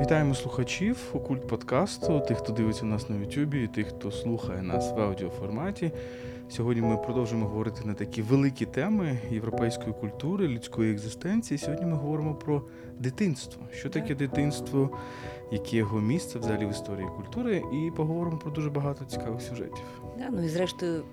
Вітаємо слухачів окульт подкасту, тих, хто дивиться нас на Ютубі, і тих, хто слухає нас в аудіоформаті. Сьогодні ми продовжуємо говорити на такі великі теми європейської культури, людської екзистенції. Сьогодні ми говоримо про дитинство. Що таке дитинство, яке його місце взагалі в історії культури, і поговоримо про дуже багато цікавих сюжетів. Да, ну і зрештою,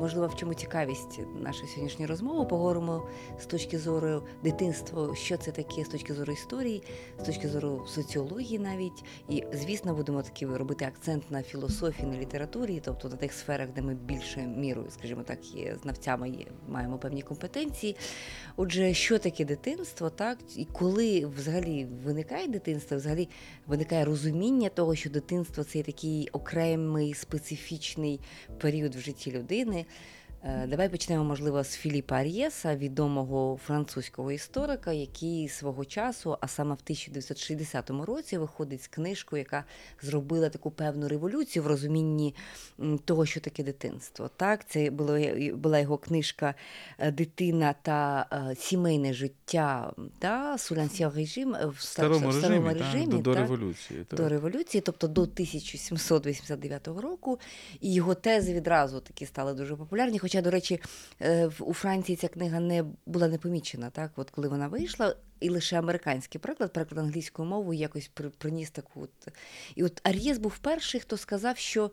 можливо, в чому цікавість нашої сьогоднішньої розмови. Поговоримо з точки зору дитинства, що це таке з точки зору історії, з точки зору соціології навіть. І звісно, будемо таки робити акцент на філософії, на літературі, тобто на тих сферах, де ми більше мірою, скажімо так, є знавцями, є, маємо певні компетенції. Отже, що таке дитинство, так і коли взагалі виникає дитинство, взагалі виникає розуміння того, що дитинство це такий окремий специфічний період в житті людини. Е, Давай почнемо, можливо, з Філіпа Ар'єса, відомого французького історика, який свого часу, а саме в 1960 році, виходить з книжкою, яка зробила таку певну революцію в розумінні того, що таке дитинство. Так, це було, була його книжка е, Дитина та е, сімейне життя та Сулянсіо режим е, в В старому, в режимі, так, до, до революції. Так. до революції, тобто до 1789 року, і його тези відразу такі стали дуже популярні. Хоча, до речі, е, у Франції ця книга не була не помічена, так, от коли вона вийшла, і лише американський приклад, переклад англійською мовою якось приніс таку. От. І от Ар'єс був перший, хто сказав, що.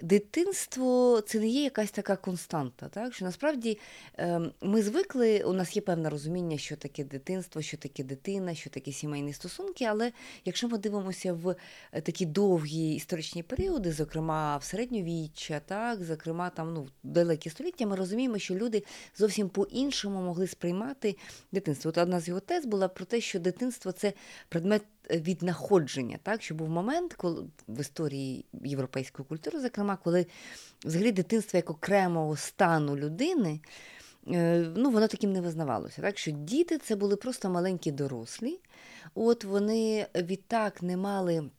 Дитинство це не є якась така константа, так що насправді ем, ми звикли, у нас є певне розуміння, що таке дитинство, що таке дитина, що таке сімейні стосунки. Але якщо ми дивимося в е, такі довгі історичні періоди, зокрема в середньовіччя, так, зокрема там ну, далекі століття, ми розуміємо, що люди зовсім по-іншому могли сприймати дитинство. От одна з його тез була про те, що дитинство це предмет віднаходження, так, що був момент, коли в історії європейської культури, зокрема, коли взагалі дитинство як окремого стану людини. е, Ну, воно таким не визнавалося. Так що діти це були просто маленькі дорослі. От вони відтак не мали.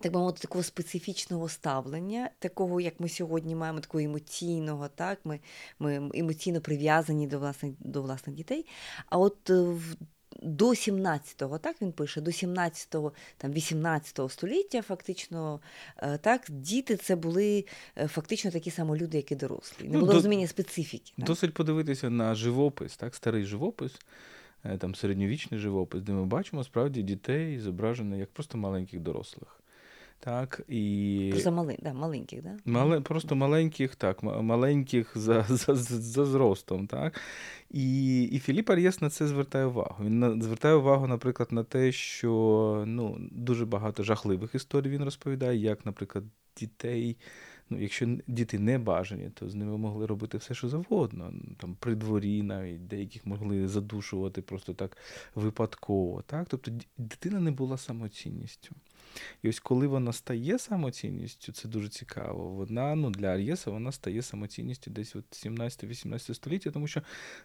Так би мовити, такого специфічного ставлення, такого, як ми сьогодні маємо, такого емоційного, так, ми, ми емоційно прив'язані до власних, до власних дітей. А от е, в- до 17-го, так він пише, до 17-го, там 18-го століття, фактично, е, так, діти це були е, фактично такі самі люди, як і дорослі. Не Ну, було до- розуміння специфіки. Так? Досить подивитися на живопис, так, старий живопис, е, там середньовічний живопис, де ми бачимо справді дітей зображено як просто маленьких дорослих. Так, і... Просто мали, да, маленьких, да? Мале, просто маленьких, так, маленьких за, за, за, за зростом, так. І, і Філіп Ар'єс на це звертає увагу. Він на, звертає увагу, наприклад, на те, що ну, дуже багато жахливих історій він розповідає, як, наприклад, дітей. Ну, якщо діти не бажані, то з ними могли робити все, що завгодно. Там при дворі навіть деяких могли задушувати просто так випадково. Так? Тобто дитина не була самоцінністю. І ось коли вона стає самоцінністю, це дуже цікаво. Вона ну для Ар'єса вона стає самоцінністю десь от 17-18 століття, тому що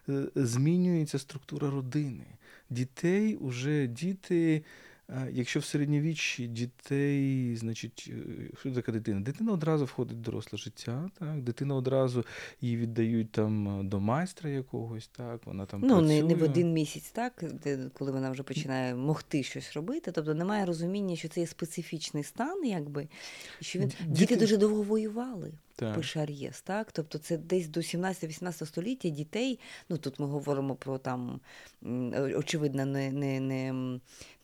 е, змінюється структура родини. Дітей уже діти. Е, Якщо в середньовіччі дітей, значить, е, що таке дитина? Дитина одразу входить в доросле життя, так? Дитина одразу її віддають там е, до майстра якогось, так, вона там Ну, не, не в один місяць, так, де, коли вона вже починає могти щось робити. Тобто немає розуміння, що це є специфічний стан, якби, і що він... Діти... діти- дуже довго воювали. Так. Пише Ар'єс, так? Тобто це десь до 17-18 століття дітей, ну тут ми говоримо про там, очевидно, не, не, не,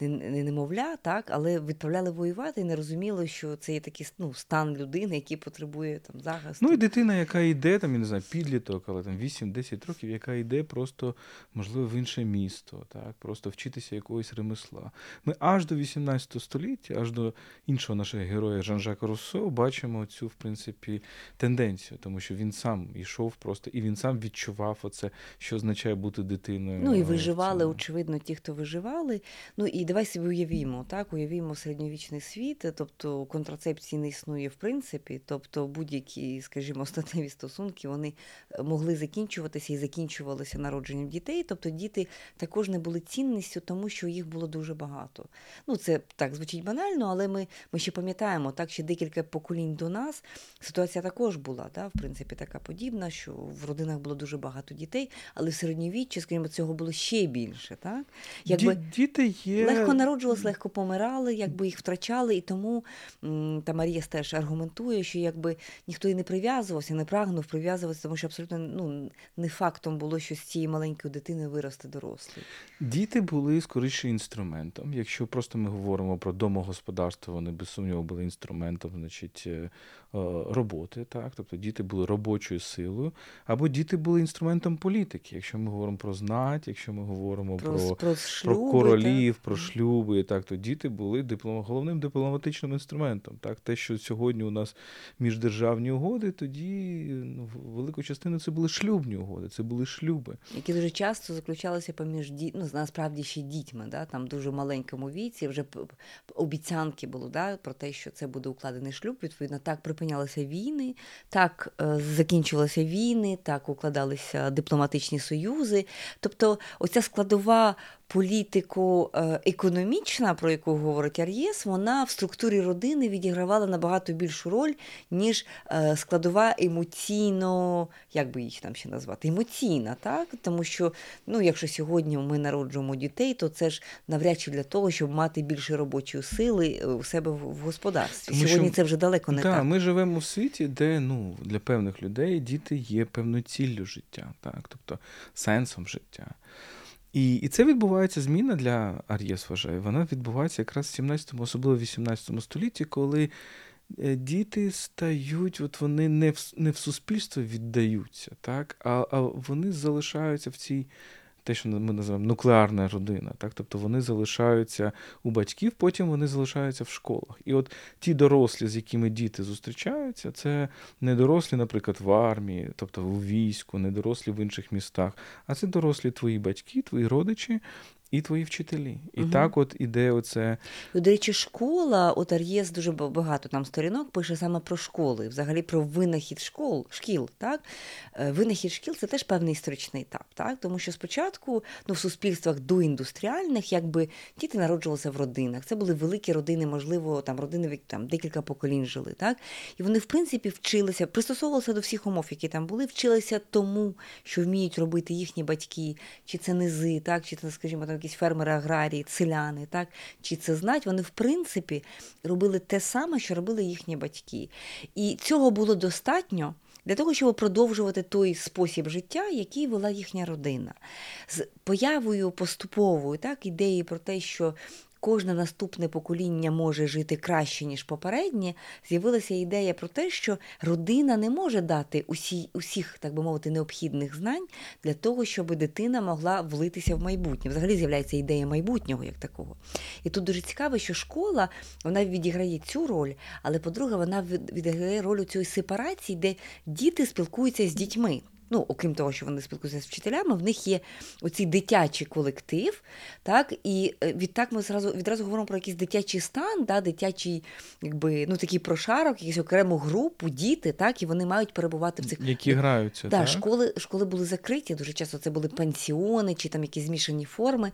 не, не немовля, так? але відправляли воювати і не розуміли, що це є такий ну, стан людини, який потребує там захисту. Ну і дитина, яка йде, там, я не знаю, підліток, але там 8-10 років, яка йде просто, можливо, в інше місто, так, просто вчитися якогось ремесла. Ми аж до 18 століття, аж до іншого нашого героя Жан-Жака Руссо бачимо цю, в принципі, тенденцію, тому що він сам йшов просто, і він сам відчував оце, що означає бути дитиною. Ну і виживали, очевидно, ті, хто виживали. Ну і давай собі уявімо, так, уявімо середньовічний світ, тобто контрацепції не існує в принципі, тобто будь-які, скажімо, статеві стосунки вони е, могли закінчуватися і закінчувалися народженням дітей. Тобто діти також не були цінністю, тому що їх було дуже багато. Ну, це так звучить банально, але ми, ми ще пам'ятаємо, так, ще декілька поколінь до нас ситуація також була, да, в принципі, така подібна, що в родинах було дуже багато дітей, але в середньовіччі, скажімо, цього було ще більше. Так? Якби діти є. легко народжувалися, легко помирали, якби їх втрачали, і тому та Марія теж аргументує, що якби ніхто і не прив'язувався, не прагнув прив'язуватися, тому що абсолютно ну, не фактом було, що з цієї маленької дитини виросте дорослий. Діти були скоріше інструментом. Якщо просто ми говоримо про домогосподарство, вони без сумніву були інструментом, значить, е, роботи, так? Тобто діти були робочою силою, або діти були інструментом політики. Якщо ми говоримо про знать, якщо ми говоримо Про, про, про, про королів, так? про шлюби, так, то діти були диплом... головним дипломатичним інструментом. Так? Те, що сьогодні у нас міждержавні угоди, тоді ну, велику частину це були шлюбні угоди, це були шлюби. які дуже часто заключалися поміж ді... ну, насправді ще дітьми, да? там дуже маленькому віці, вже обіцянки були да? про те, що це буде укладений шлюб. Відповідно, так припинялися війни, так е, закінчувалися війни, так укладалися дипломатичні союзи. Тобто, оця складова політико-економічна, про яку говорить Ар'єс, вона в структурі родини відігравала набагато більшу роль, ніж е, складова емоційно, як би їх там ще назвати, емоційна, так? Тому що, ну, якщо сьогодні ми народжуємо дітей, то це ж навряд чи для того, щоб мати більше робочої сили е, у себе в господарстві. Тому сьогодні що- це вже далеко не Так, так. ми живемо в світі, де ну, для певних людей діти є певною ціллю життя, так? тобто сенсом життя. І, і це відбувається зміна для Ар'єс вважаю. Вона відбувається якраз в 17, особливо в 18 столітті, коли е, діти стають, от вони не в, не в суспільство віддаються, так? А, а вони залишаються в цій. Те, що ми називаємо нуклеарна родина, так тобто вони залишаються у батьків, потім вони залишаються в школах. І от ті дорослі, з якими діти зустрічаються, це не дорослі, наприклад, в армії, тобто у війську, не дорослі в інших містах, а це дорослі твої батьки, твої родичі і твої вчителі. І Мгм. так от іде оце. До речі, школа, от Ар'єс дуже багато там сторінок пише саме про школи, взагалі про винахід школ, шкіл. Так? Е, Винахід шкіл це теж певний історичний етап, так? тому що спочатку ну, в суспільствах доіндустріальних якби діти народжувалися в родинах. Це були великі родини, можливо, там родини там декілька поколінь жили. Так? І вони, в принципі, вчилися, пристосовувалися до всіх умов, які там були, вчилися тому, що вміють робити їхні батьки, чи це низи, так, чи це, скажімо, там якісь фермери, аграрії, селяни, так, чи це знать, вони в принципі робили те саме, що робили їхні батьки. І цього було достатньо. Для того, щоб продовжувати той спосіб життя, який вела їхня родина. З появою поступовою так, ідеї про те, що кожне наступне покоління може жити краще, ніж попереднє, з'явилася ідея про те, що родина не може дати усі, усіх, так би мовити, необхідних знань для того, щоб дитина могла влитися в майбутнє. Взагалі з'являється ідея майбутнього як такого. І тут дуже цікаво, що школа вона відіграє цю роль, але по-друге, вона відіграє роль у цієї сепарації, де діти спілкуються з дітьми. Ну, окрім того, що вони спілкуються з вчителями, в них є оцей дитячий колектив, так, і е, відтак ми зразу, відразу говоримо про якийсь дитячий стан, да, дитячий, якби, ну, такий прошарок, якусь окрему групу, діти, так, і вони мають перебувати в цих Які граються, Да, так? школи, школи були закриті, дуже часто це були пансіони чи там якісь змішані форми.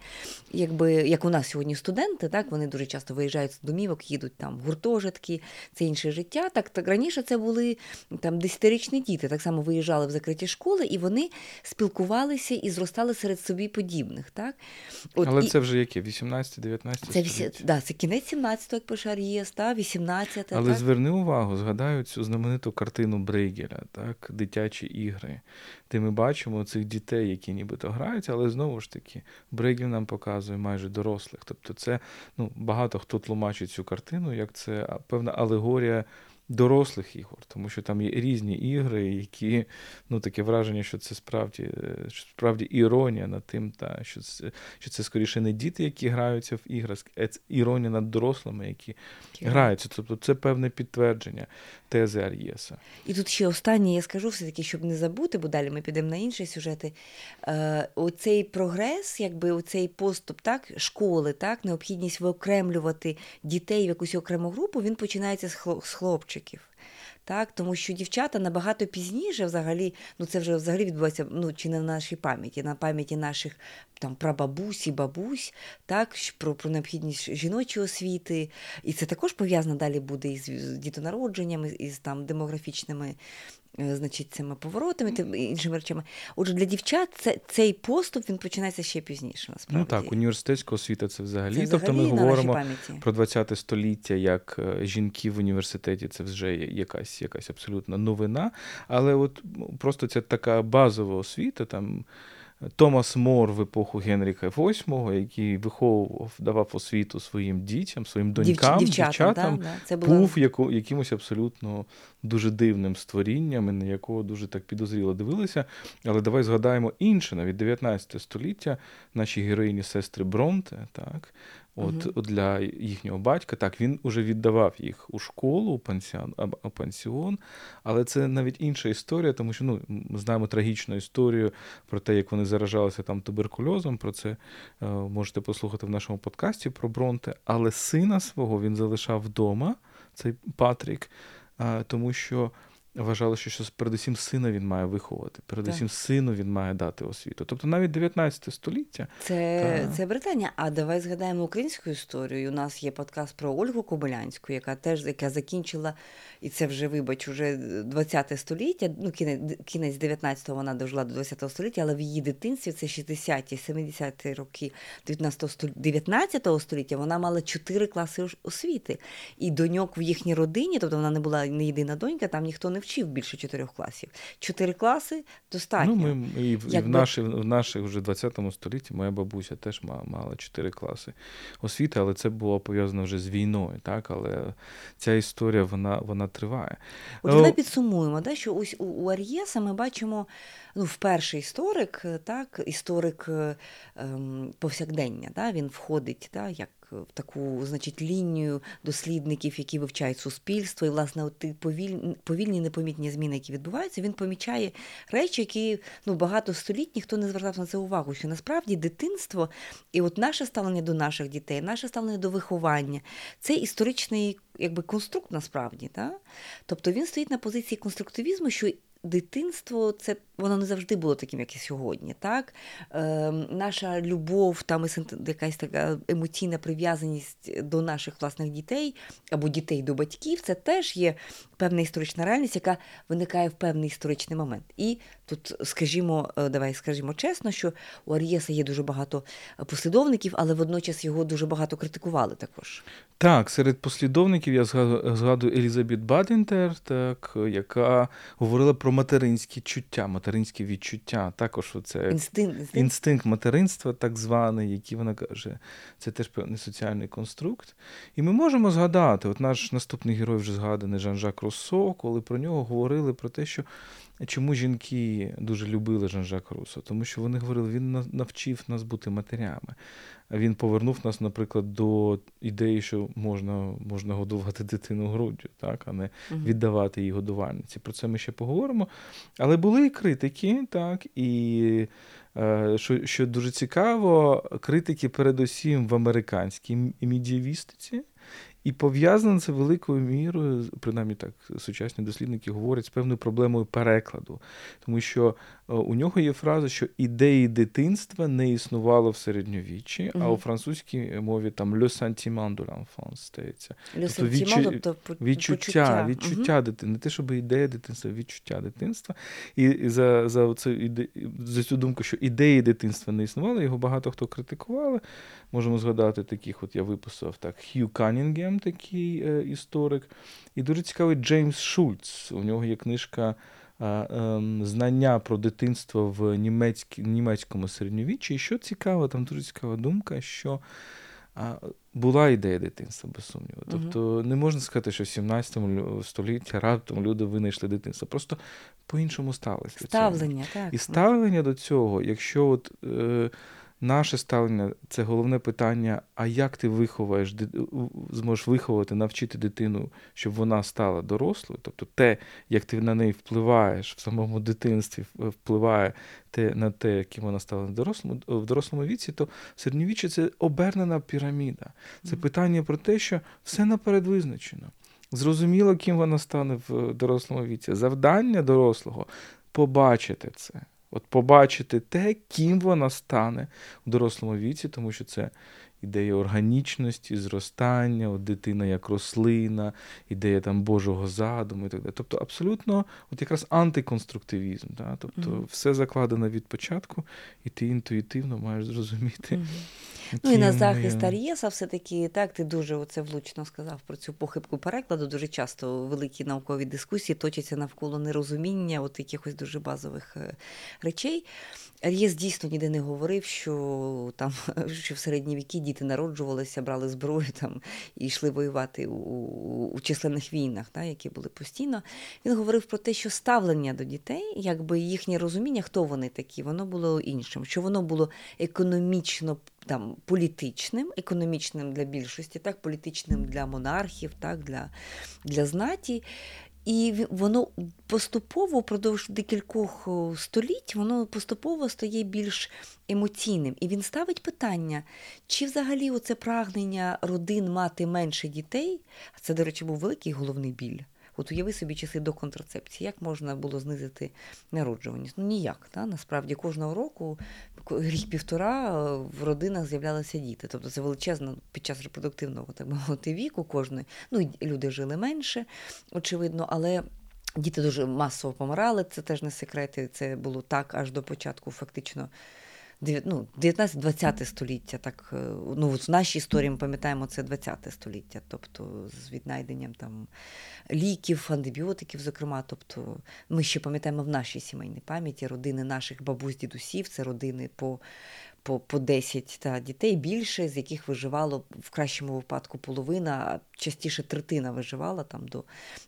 Якби, як у нас сьогодні студенти, так, вони дуже часто виїжджають з домівок, їдуть там в гуртожитки, це інше життя. Так, так раніше це були там десятирічні діти, так само виїжджали в закриті школи, і вони спілкувалися і зростали серед собі подібних. Так? От, Але і... це вже яке? 18-19 Це, вісі... да, це кінець 17-го, як пише Ар'єс, та, 18 Але так? зверни увагу, згадаю цю знамениту картину Брейгеля, так, дитячі ігри, де ми бачимо цих дітей, які нібито граються, але знову ж таки, Брейгель нам показує майже дорослих. Тобто, це ну, багато хто тлумачить цю картину, як це певна алегорія дорослих ігор, тому що там є різні ігри, які ну таке враження, що це справді, е, що справді іронія над тим, та що це, що це скоріше не діти, які граються в ігри, а це іронія над дорослими, які граються. Тобто це певне підтвердження тези Ар'єса. І тут ще останнє я скажу, все-таки, щоб не забути, бо далі ми підемо на інші сюжети. Е, оцей прогрес, якби оцей поступ, так, школи, так, необхідність виокремлювати дітей в якусь окрему групу, він починається з хло- з хлопчиків. Так, тому що дівчата набагато пізніше, взагалі, ну це вже взагалі відбувається ну, чи не на нашій пам'яті, на пам'яті наших там прабабусь і бабусь, так, про, про необхідність жіночої освіти. І це також пов'язано далі буде із з дітонародженнями, із там демографічними. Е, Значить, цими поворотами, тим іншими речами. Отже, для дівчат це, цей поступ він починається ще пізніше, насправді. Ну так, університетська освіта це взагалі. Це тобто взагалі ми говоримо про 20 століття як е, жінки в університеті, це вже якась, якась абсолютно новина. Але от ну, просто ця така базова освіта, там Томас Мор в епоху Генріка VIII, який виховував, давав освіту своїм дітям, своїм донькам, дівчатам, дівчатам, да, да. Це була... був яко, якимось абсолютно дуже дивним створінням, і на якого дуже так підозріло дивилися. Але давай згадаємо інше, навіть 19 століття, наші героїні сестри Бронте, так. От от для їхнього батька, так, він уже віддавав їх у школу, у пансіон, а- пансіон, але це навіть інша історія, тому що ну, ми знаємо трагічну історію про те, як вони заражалися там туберкульозом. Про це е, можете послухати в нашому подкасті про Бронте. Але сина свого він залишав вдома, цей Патрік, е, тому що вважали, що, що передусім сина він має виховати, передусім сину він має дати освіту. Тобто навіть 19 століття. Це, Так. це Британія. А давай згадаємо українську історію. У нас є подкаст про Ольгу Кобилянську, яка теж яка закінчила, і це вже, вибач, уже 20 століття. Ну, кінець, кінець 19-го вона дожила до 20 століття, але в її дитинстві це 60-ті, 70-ті роки 19 століття, 19 століття вона мала 4 класи освіти. І доньок в їхній родині, тобто вона не була не єдина донька, там ніхто не вчив більше 4 класів. 4 класи достатньо. Ну, ми, і, в- і в, наші, в наших вже 20 столітті моя бабуся теж мала 4 класи освіти, але це було пов'язано вже з війною. Так? Але ця історія вона, вона триває. От О, підсумуємо, да, що ось у, у Ар'єса ми бачимо ну, вперше історик, е, так, історик е, ем, повсякдення. Да, він входить да, як в таку значить, лінію дослідників, які вивчають суспільство, і, власне, от ті повільні, повільні непомітні зміни, які відбуваються, він помічає речі, які ну, багато століть ніхто не звертав на це увагу. Що насправді дитинство і от наше ставлення до наших дітей, наше ставлення до виховання це історичний якби, конструкт насправді. Да? Тобто він стоїть на позиції конструктивізму, що дитинство це воно не завжди було таким, як і сьогодні. Так? Е, наша любов, там якась така емоційна прив'язаність до наших власних дітей або дітей до батьків, це теж є певна історична реальність, яка виникає в певний історичний момент. І тут, скажімо, е, давай скажімо чесно, що у Ар'єса є дуже багато послідовників, але водночас його дуже багато критикували також. Так, серед послідовників я згадую, Елізабет Бадінтер, так, яка говорила про материнські чуття, материнські відчуття. Також це Інстинкт, інстинкт інстинкт материнства, так званий, який вона каже, це теж певний соціальний конструкт. І ми можемо згадати, от наш наступний герой вже згаданий Жан-Жак Руссо, коли про нього говорили про те, що чому жінки дуже любили Жан-Жак Руссо, тому що вони говорили, він на- навчив нас бути матерями. Він повернув нас, наприклад, до ідеї, що можна, можна годувати дитину груддю, так, а не віддавати їй годувальниці. Про це ми ще поговоримо. Але були і критики, так, і е, що, що дуже цікаво, критики передусім в американській медіавістиці. І пов'язано це великою мірою, принаймні так сучасні дослідники говорять, з певною проблемою перекладу. Тому що е, у нього є фраза, що ідеї дитинства не існувало в середньовіччі, а у французькій мові там le sentiment de l'enfance стається. Le Тобто відчу- тобто Відчуття, відчуття дитини, не те, щоб ідея дитинства, відчуття дитинства. І, і за, за, іде, за цю думку, що ідеї дитинства не існували, його багато хто критикували. Можемо згадати таких, от я виписав так, Хью Каннінгем, такий е, історик. І дуже цікавий Джеймс Шульц. У нього є книжка е, ем, Знання про дитинство в німецькому середньовіччі. І що цікаво, там дуже цікава думка, що була ідея дитинства, без сумніву. Тобто не можна сказати, що в 17 лю- столітті раптом люди винайшли дитинство. Просто по-іншому сталося. Ставлення, так. І ставлення до цього, якщо от, е, наше ставлення це головне питання, а як ти виховаєш, зможеш виховати, навчити дитину, щоб вона стала дорослою, тобто те, як ти на неї впливаєш в самому дитинстві, впливає те, на те, яким вона стала в дорослому, в дорослому віці, то середньовіччя це обернена піраміда. Це питання про те, що все наперед визначено. Зрозуміло, ким вона стане в дорослому віці. Завдання дорослого побачити це. От побачити те, ким вона стане у дорослому віці, тому що це ідея органічності, зростання, от дитина як рослина, ідея там Божого задуму і так далі. Тобто, абсолютно, от якраз антиконструктивізм. Да? Тобто, Мгм. все закладено від початку, і ти інтуїтивно маєш зрозуміти. Мгм. Ну і на захист. Ар'єса, все-таки так, ти дуже оце влучно сказав про цю похибку перекладу. Дуже часто великі наукові дискусії точаться навколо нерозуміння от якихось дуже базових е, речей. Ар'єс дійсно ніде не говорив, що там що в середні віки діти народжувалися, брали зброю там і йшли воювати у, у, у численних війнах, та, які були постійно. Він говорив про те, що ставлення до дітей, якби їхнє розуміння, хто вони такі, воно було іншим, що воно було економічно там політичним, економічним для більшості, так, політичним для монархів, так, для, для знаті. І воно поступово впродовж декількох століть воно поступово стає більш емоційним. І він ставить питання, чи взагалі оце прагнення родин мати менше дітей, а це, до речі, був великий головний біль. От уяви собі часи до контрацепції, як можна було знизити народжуваність? Ну ніяк. Та? Насправді кожного року, рік-півтора, в родинах з'являлися діти. Тобто це величезно під час репродуктивного так мовити віку кожної. Ну люди жили менше, очевидно, але. Діти дуже масово помирали, це теж не секрет, і це було так аж до початку, фактично, ну, 19-20 століття. Так, е, ну, в нашій історії ми пам'ятаємо це 20 століття, тобто з віднайденням там ліків, антибіотиків, зокрема. Тобто ми ще пам'ятаємо в нашій сімейній пам'яті родини наших бабусь, дідусів, це родини по, по, по 10 та, дітей більше, з яких виживало в кращому випадку половина, частіше третина виживала там до,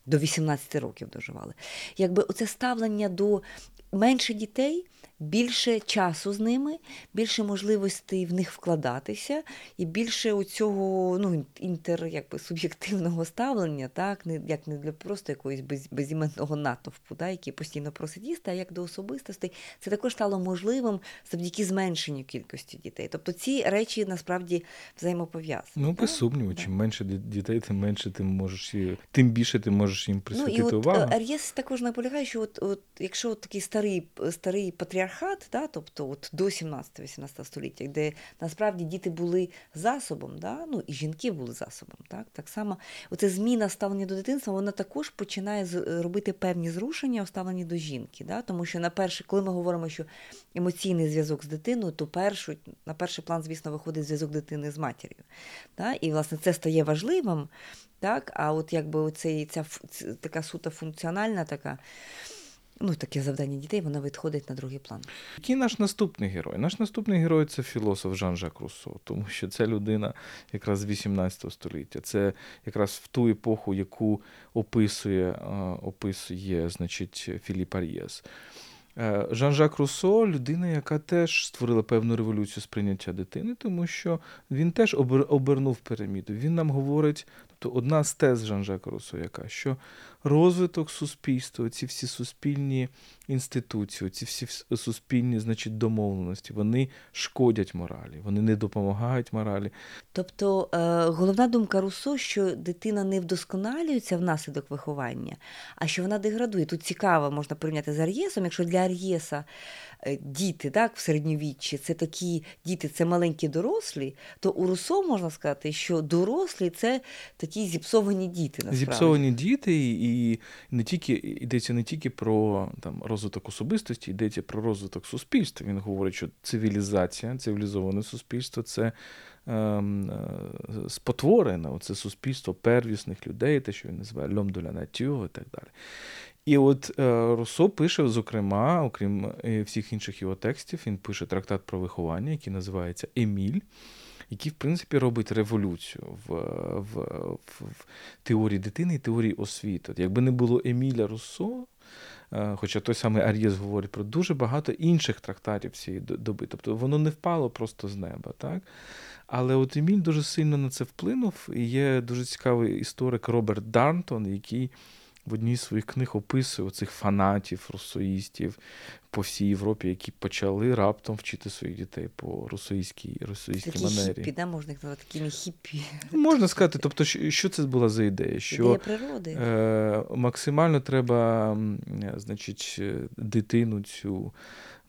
до 18 років доживали. Якби оце ставлення до менше дітей. Більше часу з ними, більше можливостей в них вкладатися, і більше оцього ну, інтер, якби, суб'єктивного ставлення, так, не, як не для просто якогось без, безіменного натовпу, так, який постійно просить їсти, а як до особистостей, це також стало можливим завдяки зменшенню кількості дітей. Тобто ці речі насправді взаємопов'язані. Ну, так? без сумніву, Да. чим менше дітей, тим менше ти можеш і тим більше ти можеш їм Ну, присвятити і от увагу. е, Ар'єс також наполягає, що от, от, якщо от такий старий, старий патріархат, да, тобто от до 17-18 століття, де насправді діти були засобом, да, ну і жінки були засобом, так, так само оця зміна ставлення до дитинства, вона також починає з- робити певні зрушення у ставленні до жінки. Да, тому що на перше, коли ми говоримо, що емоційний зв'язок з дитиною, то першу, на перший план, звісно, виходить зв'язок дитини з матір'ю. Да, і, власне, це стає важливим. Так, а от якби оцей, ця така суто функціональна, така, ну, таке завдання дітей, воно відходить на другий план. Який наш наступний герой? Наш наступний герой це філософ Жан-Жак Руссо, тому що це людина якраз з 18 століття. Це якраз в ту епоху, яку описує, е, описує значить, Філіп Ар'єс. Е, Жан-Жак Руссо людина, яка теж створила певну революцію сприйняття дитини, тому що він теж обернув піраміду. Він нам говорить, тобто одна з тез Жан-Жака Руссо, яка що розвиток суспільства, ці всі суспільні інституції, ці всі суспільні, значить, домовленості, вони шкодять моралі, вони не допомагають моралі. Тобто е, головна думка Руссо, що дитина не вдосконалюється внаслідок виховання, а що вона деградує. Тут цікаво, можна порівняти з Ар'єсом. Якщо для Ар'єса е, діти так, в середньовіччі це такі діти, це маленькі дорослі, то у Руссо можна сказати, що дорослі це такі зіпсовані діти. Насправді. Зіпсовані діти, і і не тільки йдеться не тільки про там розвиток особистості, йдеться про розвиток суспільства. Він говорить, що цивілізація, цивілізоване суспільство це ем, е, спотворене, це суспільство первісних людей, те, що він називає de la nature і так далі. І от е, Руссо пише, зокрема, окрім е, всіх інших його текстів, він пише трактат про виховання, який називається Еміль, який, в принципі, робить революцію в, в, в, в теорії дитини і теорії освіти. Якби не було Еміля Руссо, е, хоча той самий Ар'єс говорить про дуже багато інших трактатів цієї доби. Тобто воно не впало просто з неба. Так? Але от Еміль дуже сильно на це вплинув. І є дуже цікавий історик Роберт Дарнтон, який в одній з своїх книг описує цих фанатів, русоїстів по всій Європі, які почали раптом вчити своїх дітей по русоїстській, російській Такі манері. Хіпі, да, можна їх назвати такими хіпі. Можна сказати, тобто, що, це була за ідея? Що Ідея природи. Е, максимально треба, значить, е, дитину цю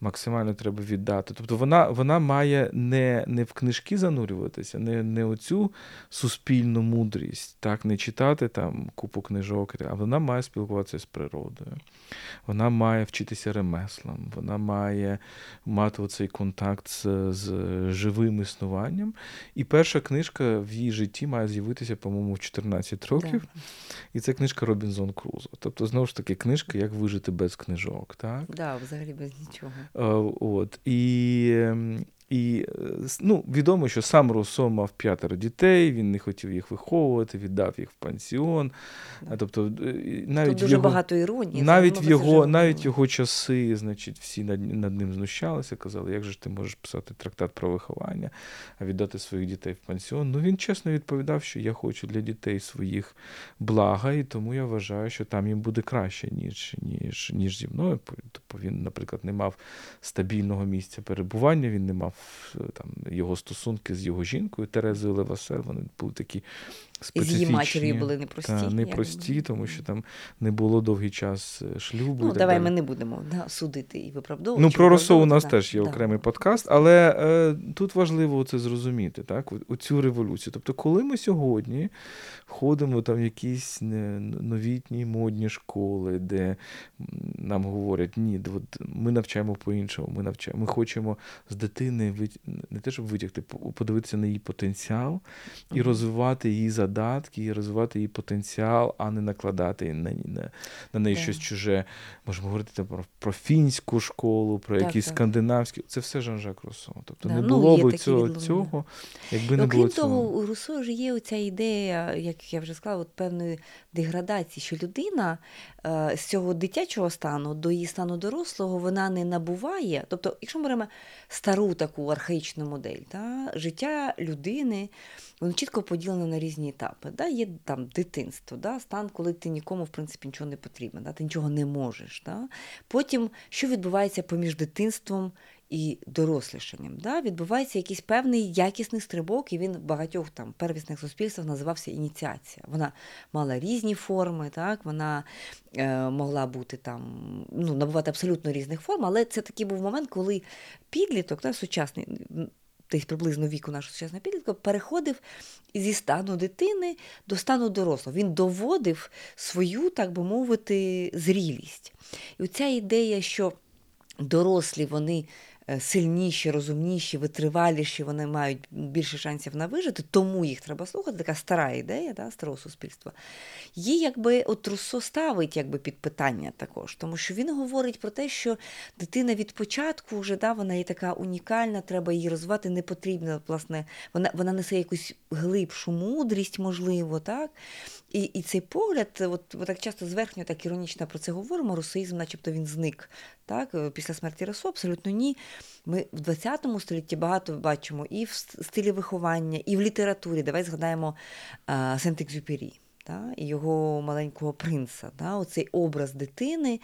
максимально треба віддати. Тобто вона, вона має не, не в книжки занурюватися, не, не оцю суспільну мудрість, так, не читати там купу книжок, а вона має спілкуватися з природою. Вона має вчитися ремеслам, вона має мати оцей контакт з, з живим існуванням. І перша книжка в її житті має з'явитися, по-моєму, в 14 років. Да. І це книжка Робінзон Крузо. Тобто, знову ж таки, книжка, як вижити без книжок. Так? Да, взагалі без нічого. Е, От. І, ем, і е, ну, відомо, що сам Руссо мав п'ятеро дітей, він не хотів їх виховувати, віддав їх в пансіон. Да. Тобто, е, навіть Тут дуже його, багато іронії. навіть в його, навіть його часи, значить, всі над, над ним знущалися, казали, як же ж ти можеш писати трактат про виховання, а віддати своїх дітей в пансіон. Ну він чесно відповідав, що я хочу для дітей своїх блага, і тому я вважаю, що там їм буде краще, ніж, ніж, ніж зі мною. Тобто він, наприклад, не мав стабільного місця перебування, він не мав там його стосунки з його жінкою Терезою Левасер, Вони були такі з її матір'ю були непрості. Та, непрості, тому що там не було довгий час е, шлюбу. Ну, давай далі. ми не будемо да, судити і виправдовувати. Ну, про Росо у нас да, теж є да. окремий подкаст, але е, тут важливо це зрозуміти, так? Оцю революцію. Тобто, коли ми сьогодні ходимо там в якісь не- новітні модні школи, де нам говорять, ні, от ми навчаємо по-іншому, ми навчаємо, ми хочемо з дитини не те, щоб витягти, подивитися на її потенціал і розвивати її задатки, і розвивати її потенціал, а не накладати на, на, на неї так. щось чуже. Можемо говорити там про, про фінську школу, про Так, якісь так. скандинавські. Це все Жан-Жак Руссо. Тобто Да, не ну, було ну, б цього, цього, якби І не було Окрім того, у Руссо ж є оця ідея, як я вже сказала, от певної деградації, що людина з цього дитячого стану до її стану дорослого вона не набуває. Тобто, якщо ми беремо стару таку архаїчну модель, та, життя людини воно чітко поділено на різні етапи. Та, Є там дитинство, та, стан, коли ти нікому в принципі нічого не потрібен, та, ти нічого не можеш. Та. Потім, що відбувається поміж дитинством і дорослішанням. Да? Відбувається якийсь певний якісний стрибок, і він в багатьох там первісних суспільствах називався ініціація. Вона мала різні форми, так? вона е, могла бути там, ну, набувати абсолютно різних форм, але це такий був момент, коли підліток, та, сучасний, десь приблизно віку нашого сучасного підлітка, переходив зі стану дитини до стану дорослого. Він доводив свою, так би мовити, зрілість. І оця ідея, що дорослі вони сильніші, розумніші, витриваліші, вони мають більше шансів на вижити, тому їх треба слухати. Така стара ідея да, старого суспільства. Її якби от Руссо ставить якби під питання також, тому що він говорить про те, що дитина від початку вже да, вона є така унікальна, треба її розвивати, не потрібно, власне, вона, вона несе якусь глибшу мудрість, можливо, так? І, і цей погляд, от, от так часто зверхньо, так іронічно про це говоримо, русизм, начебто він зник. Так? е, Після смерті Росу абсолютно ні. Ми в ХХ столітті багато бачимо і в стилі виховання, і в літературі. Давай згадаємо а, Сент-Екзюпері. Та, і його маленького принца, та, оцей образ дитини,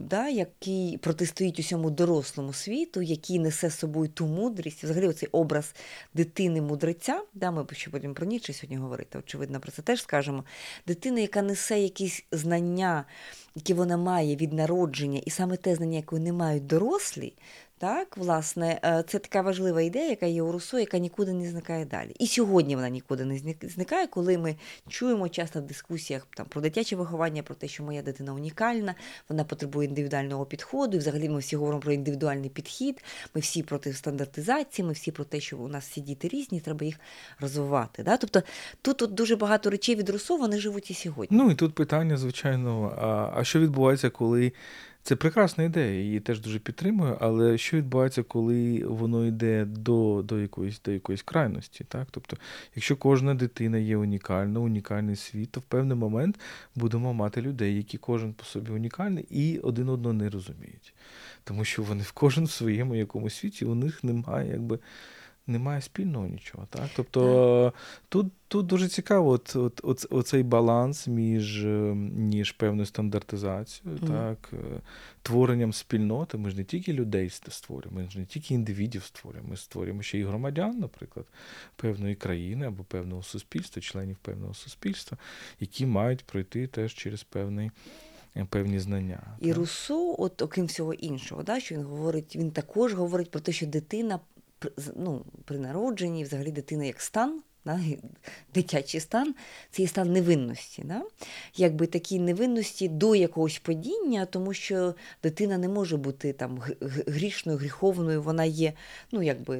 да, який протистоїть усьому дорослому світу, який несе з собою ту мудрість, взагалі оцей образ дитини-мудреця, да, ми ще будемо про Ніцше сьогодні говорити, очевидно, про це теж скажемо. Дитина, яка несе якісь знання, які вона має від народження, і саме те знання, яке не мають дорослі, так, власне, е, це така важлива ідея, яка є у Руссо, яка нікуди не зникає далі. І сьогодні вона нікуди не зникає, коли ми чуємо часто в дискусіях там, про дитяче виховання, про те, що моя дитина унікальна, вона потребує індивідуального підходу. І взагалі ми всі говоримо про індивідуальний підхід, ми всі проти стандартизації, ми всі про те, що у нас всі діти різні, треба їх розвивати. Да? Тобто тут от дуже багато речей від Руссо, вони живуть і сьогодні. Ну і тут питання, звичайно, а, а що відбувається, коли це прекрасна ідея, її теж дуже підтримую, але що відбувається, коли воно йде до, до, якоїсь, до якоїсь крайності? Так? Тобто, якщо кожна дитина є унікальна, унікальний світ, то в певний момент будемо мати людей, які кожен по собі унікальний і один одного не розуміють. Тому що вони в кожен в своєму якомусь світі, у них немає якби немає спільного нічого. Так? Тобто тут, тут дуже цікаво от, от, от, оцей баланс між, між певною стандартизацією, Мгм. так, е, творенням спільноти. Ми ж не тільки людей створюємо, ми ж не тільки індивідів створюємо, ми створюємо ще і громадян, наприклад, певної країни або певного суспільства, членів певного суспільства, які мають пройти теж через певний, е, певні знання. І так. Руссо, от окрім всього іншого, да, що він говорить, він також говорить про те, що дитина ну, при народженні, взагалі дитина як стан, да, дитячий стан, це є стан невинності. Да? Якби такі невинності до якогось падіння, тому що дитина не може бути там грішною, гріховною, вона є ну, якби,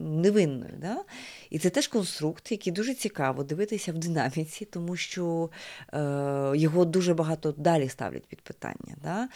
невинною. Да? І це теж конструкт, який дуже цікаво дивитися в динаміці, тому що е, його дуже багато далі ставлять під питання. Да?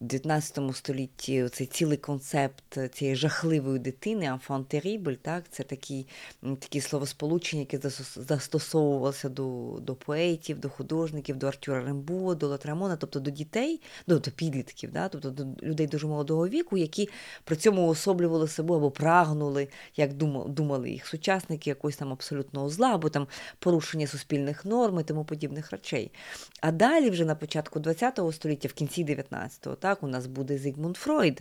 В 19 столітті цей цілий концепт цієї жахливої дитини, enfant terrible, так, це такі, такі словосполучення, які застос- застосовувалися до, до поетів, до художників, до Артюра Рембо, до Латрамона, тобто до дітей, ну, до підлітків, да, тобто до людей дуже молодого віку, які при цьому уособлювали себе або прагнули, як дума- думали їх сучасники, якогось там абсолютного зла, або там порушення суспільних норм і тому подібних речей. А далі, вже на початку ХХ століття, в кінці 19-го, так, у нас буде Зігмунд Фройд,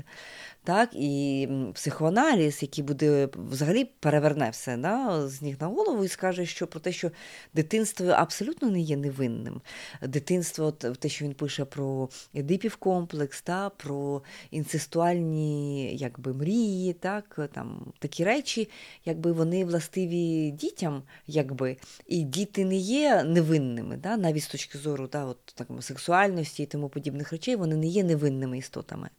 так, і психоаналіз, який буде взагалі переверне все да, з ніг на голову і скаже, що про те, що дитинство абсолютно не є невинним. Дитинство, те, що він пише про Едипів комплекс, та, про інцестуальні якби, мрії, так, там, такі речі, якби вони властиві дітям, якби, і діти не є невинними, да, навіть з точки зору да, от, так, сексуальності і тому подібних речей, вони не є невинними істотами.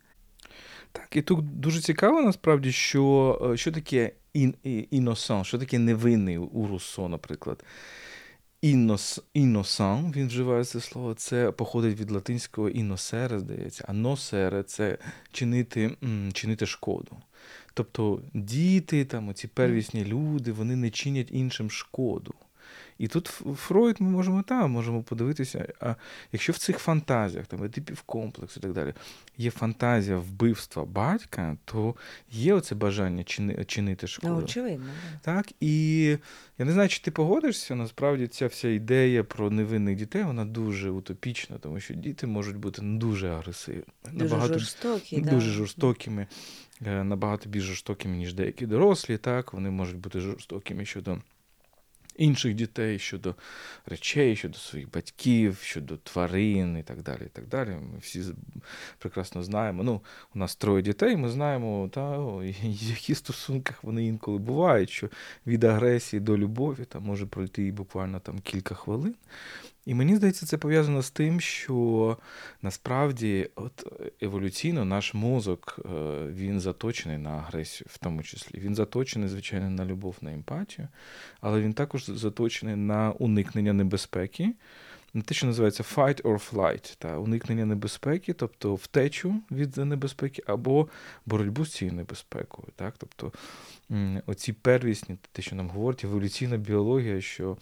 Так, і тут дуже цікаво насправді, що, е, що таке ін, іносан, що таке невинний у Руссо, наприклад. Innoc, innocent, він вживає це слово, це походить від латинського innocere, здається, а nocere це чинити, чинити шкоду. Тобто діти, там, оці первісні люди, вони не чинять іншим шкоду. І тут Фройд ми можемо там, можемо подивитися, а якщо в цих фантазіях, там Едипів комплекс і так далі, є фантазія вбивства батька, то є оце бажання чини, чинити шкоду. Ну, очевидно. Так, і я не знаю, чи ти погодишся, насправді ця вся ідея про невинних дітей, вона дуже утопічна, тому що діти можуть бути дуже агресивні, Дуже жорстокі. да. жорстокими, е, набагато більш жорстокими, ніж деякі дорослі. Так, вони можуть бути жорстокими щодо інших дітей, щодо речей, щодо своїх батьків, щодо тварин і так далі. І так далі. Ми всі прекрасно знаємо. Ну, у нас троє дітей, ми знаємо, та, о, і- і в яких стосунках вони інколи бувають, що від агресії до любові там може пройти буквально там кілька хвилин. І мені здається, це пов'язано з тим, що насправді от еволюційно наш мозок е, він заточений на агресію, в тому числі. Він заточений, звичайно, на любов, на емпатію, але він також заточений на уникнення небезпеки, на те, що називається fight or flight, та уникнення небезпеки, тобто втечу від небезпеки або боротьбу з цією небезпекою. Так? Тобто оці первісні, те, що нам говорить еволюційна біологія, що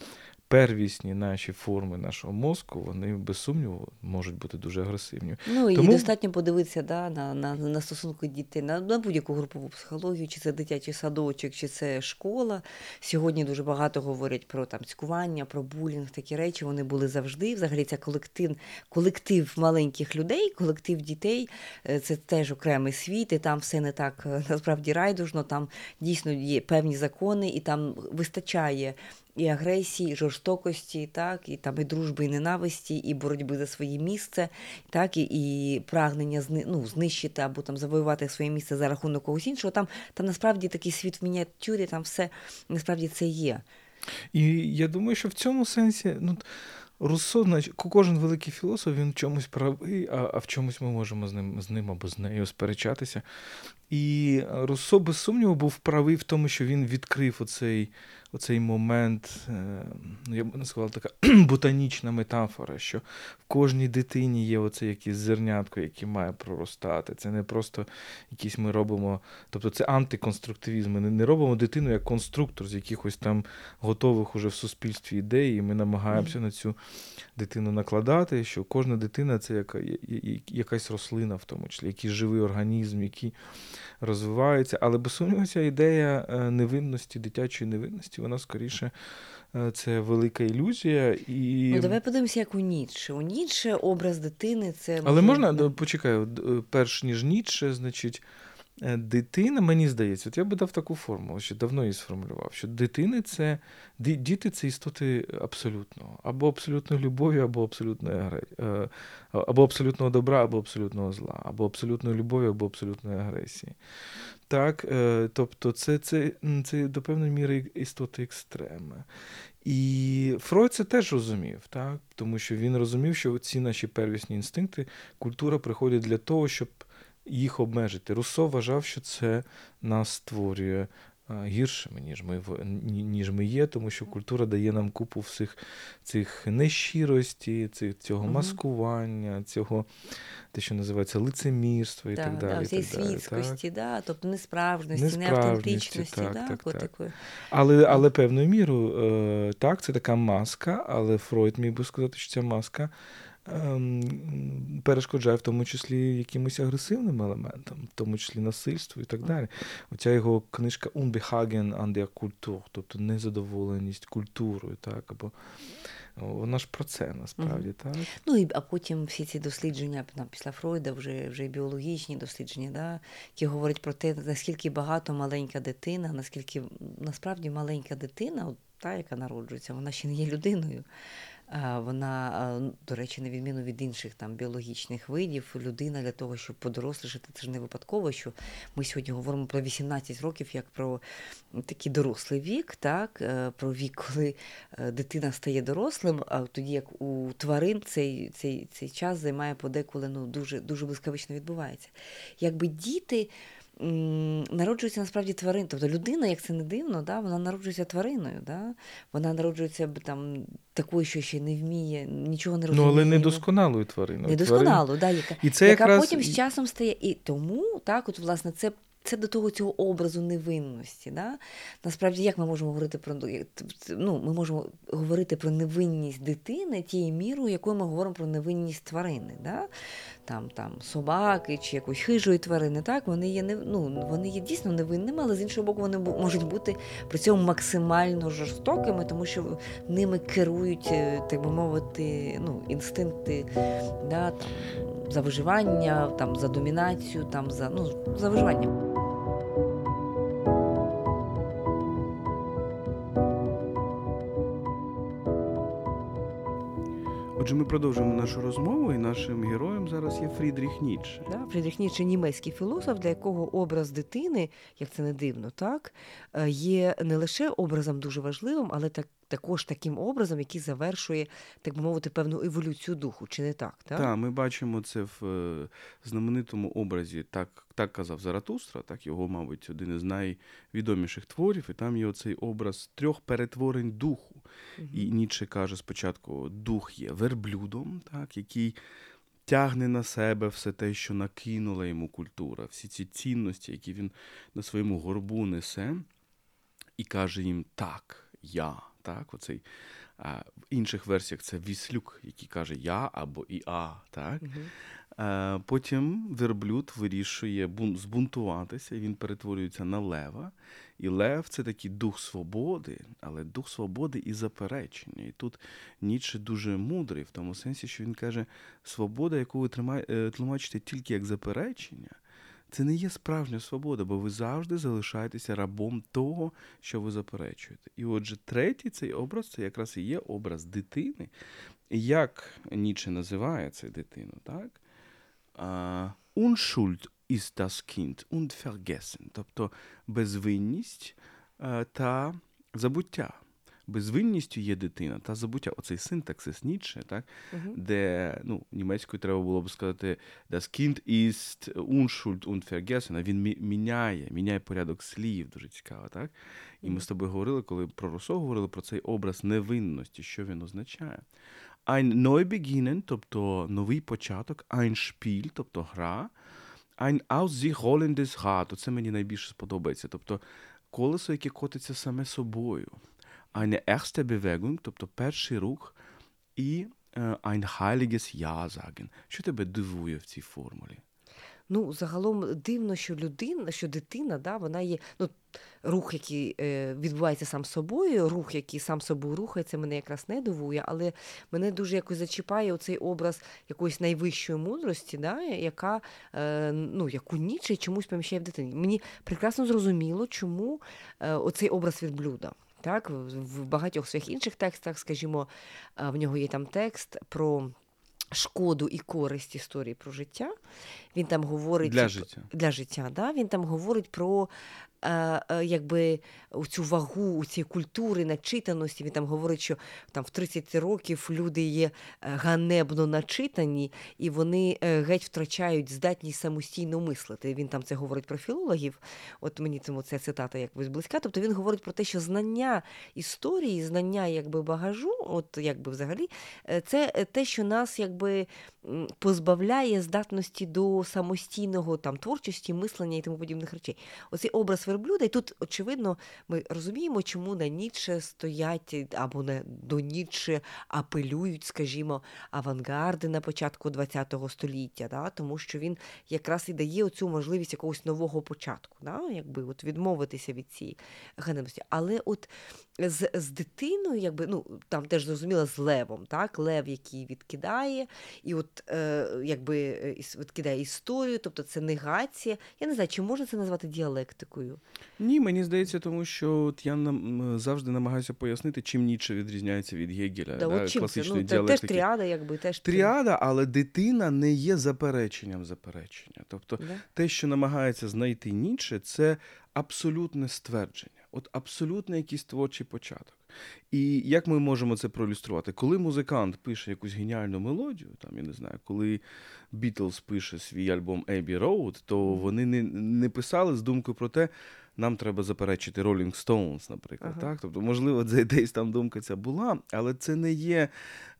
первісні наші форми нашого мозку, вони без сумніву можуть бути дуже агресивні. Ну і Тому- достатньо подивитися да, на, на, на стосунки дітей, на, на будь-яку групову психологію, чи це дитячий садочок, чи це школа. Сьогодні дуже багато говорять про там цькування, про булінг, такі речі. Вони були завжди. Взагалі, це колектив, колектив маленьких людей, колектив дітей. е, Це теж окремий світ, і там все не так е, насправді райдужно. Там дійсно є певні закони, і там вистачає. І агресії, і жорстокості, так, і там і дружби, і ненависті, і боротьби за своє місце, так, і, і прагнення зни, ну, знищити або там завоювати своє місце за рахунок когось іншого. Там, там насправді такий світ в мініатюрі, там все насправді це є. І я думаю, що в цьому сенсі, ну, Руссо, значить, кожен великий філософ, він в чомусь правий, а, а в чомусь ми можемо з ним, з ним або з нею сперечатися. І Руссо, без сумніву, був правий в тому, що він відкрив оцей, оцей момент, е, я б назвав така ботанічна метафора, що в кожній дитині є оце якесь зернятко, яке має проростати. Це не просто якісь ми робимо, тобто це антиконструктивізм. Ми не, не робимо дитину як конструктор з якихось там готових уже в суспільстві ідей, і ми намагаємося на цю дитину накладати, що кожна дитина це яка, якась рослина, в тому числі, якийсь живий організм, який розвиваються. Але без сумніву, ця ідея е, невинності, дитячої невинності, вона скоріше е, це велика ілюзія. І... Ну, давай подивимося, як у Ніцше. У Ніцше образ дитини це. Але можна, почекай, перш ніж Ніцше, значить. Е, дитина, мені здається, от я би дав таку формулу, що давно її сформулював, що дитини це діти це істоти абсолютного, або абсолютної любові, або абсолютної агресії, або абсолютного добра, або абсолютного зла, або абсолютної любові, або абсолютної агресії. Так, е, Тобто, це це, це до певної міри істоти екстреми. І Фройд це теж розумів, так? тому що він розумів, що ці наші первісні інстинкти, культура приходить для того, щоб їх обмежити. Руссо вважав, що це нас створює гіршими, ніж ми ніж ми є, тому що культура дає нам купу всіх цих нещирості, цих, цього маскування, цього те, що називається лицемірство і да, так далі. Да, цієї світськості, так. да, тобто несправжності, несправжності неавтентичності. Так, да, так, от так. Але але певною мірою, е, так, це така маска, але Фройд міг би сказати, що ця маска перешкоджає в тому числі якимось агресивним елементам, в тому числі насильству і так далі. Оця його книжка Unbehagen an der Kultur, тобто незадоволеність культурою, так, або вона ж про це насправді, mm так? Ну і а потім всі ці дослідження там, після Фройда, вже вже біологічні дослідження, да, які говорять про те, наскільки багато маленька дитина, наскільки насправді маленька дитина, от та, яка народжується, вона ще не є людиною. Вона, до речі, на відміну від інших там біологічних видів, людина для того, щоб подорослішати, це ж не випадково, що ми сьогодні говоримо про 18 років як про такий дорослий вік, так, е, про вік, коли е, дитина стає дорослим, а тоді як у тварин цей цей, цей час займає подеколи ну, дуже дуже блискавично відбувається. Якби діти народжується насправді тварин. Тобто людина, як це не дивно, да, вона народжується твариною. Да? Вона народжується там такою, що ще не вміє, нічого не розуміє. Ну, але недосконалою твариною. Недосконалою, да, яка, і це яка якраз... потім з часом стає. І тому, так, от, власне, це це до того цього образу невинності. Да? Насправді, як ми можемо говорити про ну, ми можемо говорити про невинність дитини тією мірою, якою ми говоримо про невинність тварини. Да? Там там собаки чи якоїсь хижої тварини, так вони є не ну, вони є дійсно невинними, але з іншого боку, вони можуть бути при цьому максимально жорстокими, тому що ними керують, е, так би мовити, ну, інстинкти да, там, за виживання, там, за домінацію, там, за, ну, за виживання. Отже, ми продовжуємо нашу розмову, і нашим героєм зараз є Фрідріх Ніцше. Да, Фрідріх Ніцше – німецький філософ, для якого образ дитини, як це не дивно, так е, є не лише образом дуже важливим, але так також таким образом, який завершує, так би мовити, певну еволюцію духу, чи не так? Так, Так, ми бачимо це в е, знаменитому образі, так так казав Заратустра, так його, мабуть, один із найвідоміших творів, і там є оцей образ трьох перетворень духу. І Ніцше каже спочатку: дух є верблюдом, так, який. Тягне на себе все те, що накинула йому культура, всі ці цінності, які він на своєму горбу несе, і каже їм так, я. Так, оцей, а, В інших версіях це віслюк, який каже Я або Іа. так. Угу. А, Потім верблюд вирішує бун, збунтуватися, він перетворюється на лева. І лев це такий дух свободи, але дух свободи і заперечення. І тут Ніцше дуже мудрий в тому сенсі, що він каже, свобода, яку ви е, тлумачите тільки як заперечення. Це не є справжня свобода, бо ви завжди залишаєтеся рабом того, що ви заперечуєте. І отже, третій цей образ це якраз і є образ дитини. Як Ніче називає цю дитину, так? Unschuld ist das Kind und vergessen, тобто безвинність та забуття безвинністю є дитина та забуття. Оцей синтаксис Ніцше, так, uh-huh. де ну, німецькою треба було б сказати das Kind ist unschuld und vergessen. Він міняє, міняє порядок слів, дуже цікаво, так? І ми з тобою говорили, коли про Русо говорили про цей образ невинності, що він означає. Ein Neubeginn, тобто новий початок, ein Spiel, тобто гра, ein aus sich rollendes Rad, це мені найбільше сподобається. Тобто колесо, яке котиться саме собою eine erste Bewegung, тобто перший рух, і ein heiliges Ja sagen. Що тебе дивує в цій формулі? Ну, загалом дивно, що людина, що дитина, да, вона є. Ну, Рух, який е, відбувається сам собою, рух, який сам собою рухається, мене якраз не дивує, але мене дуже якось зачіпає оцей образ якоїсь найвищої мудрості, да, яка е, ну, яку Ніче чомусь поміщає в дитині. Мені прекрасно зрозуміло, чому е, оцей образ відблюда. Так, в багатьох своїх інших текстах, скажімо, в нього є там текст про шкоду і користь історії про життя. Він там говорить Для життя. для життя. Да? Він там говорить про е, е, якби цю вагу у цієї культури, начитаності. Він там говорить, що там в 30 років люди є е, ганебно начитані, і вони геть втрачають здатність самостійно мислити. Він там це говорить про філологів. От мені цьому ця цитата якби близька. Тобто він говорить про те, що знання історії, знання якби багажу, от якби взагалі, це те, що нас якби позбавляє здатності до самостійного там творчості, мислення і тому подібних речей. Оцей образ верблюда, і тут очевидно ми розуміємо, чому на Ніцше стоять або не до Ніцше апелюють, скажімо, авангарди на початку ХХ століття, да? тому що він якраз і дає оцю можливість якогось нового початку, да? якби от відмовитися від цієї ганебності. Але от з, з дитиною, якби ну там теж зрозуміло з левом, так лев, який відкидає, і от е, якби е, відкидає історію, тобто це негація. Я не знаю, чи можна це назвати діалектикою? Ні, мені здається, тому що от я нам завжди намагаюся пояснити, чим Ніче відрізняється від Гегеля, Да, да, класичної Ну, діалектики. теж тріада, якби теж Тріада, але дитина не є запереченням заперечення. Тобто Да? те, що намагається знайти Ніче, це абсолютне ствердження, от абсолютно якийсь творчий початок. І як ми можемо це проілюструвати? Коли музикант пише якусь геніальну мелодію, там я не знаю, коли Бітлз пише свій альбом Abbey Road, то вони не, не писали з думкою про те, нам треба заперечити Rolling Stones, наприклад. Ага. Так? Тобто, можливо, це десь там думка ця була, але це не є,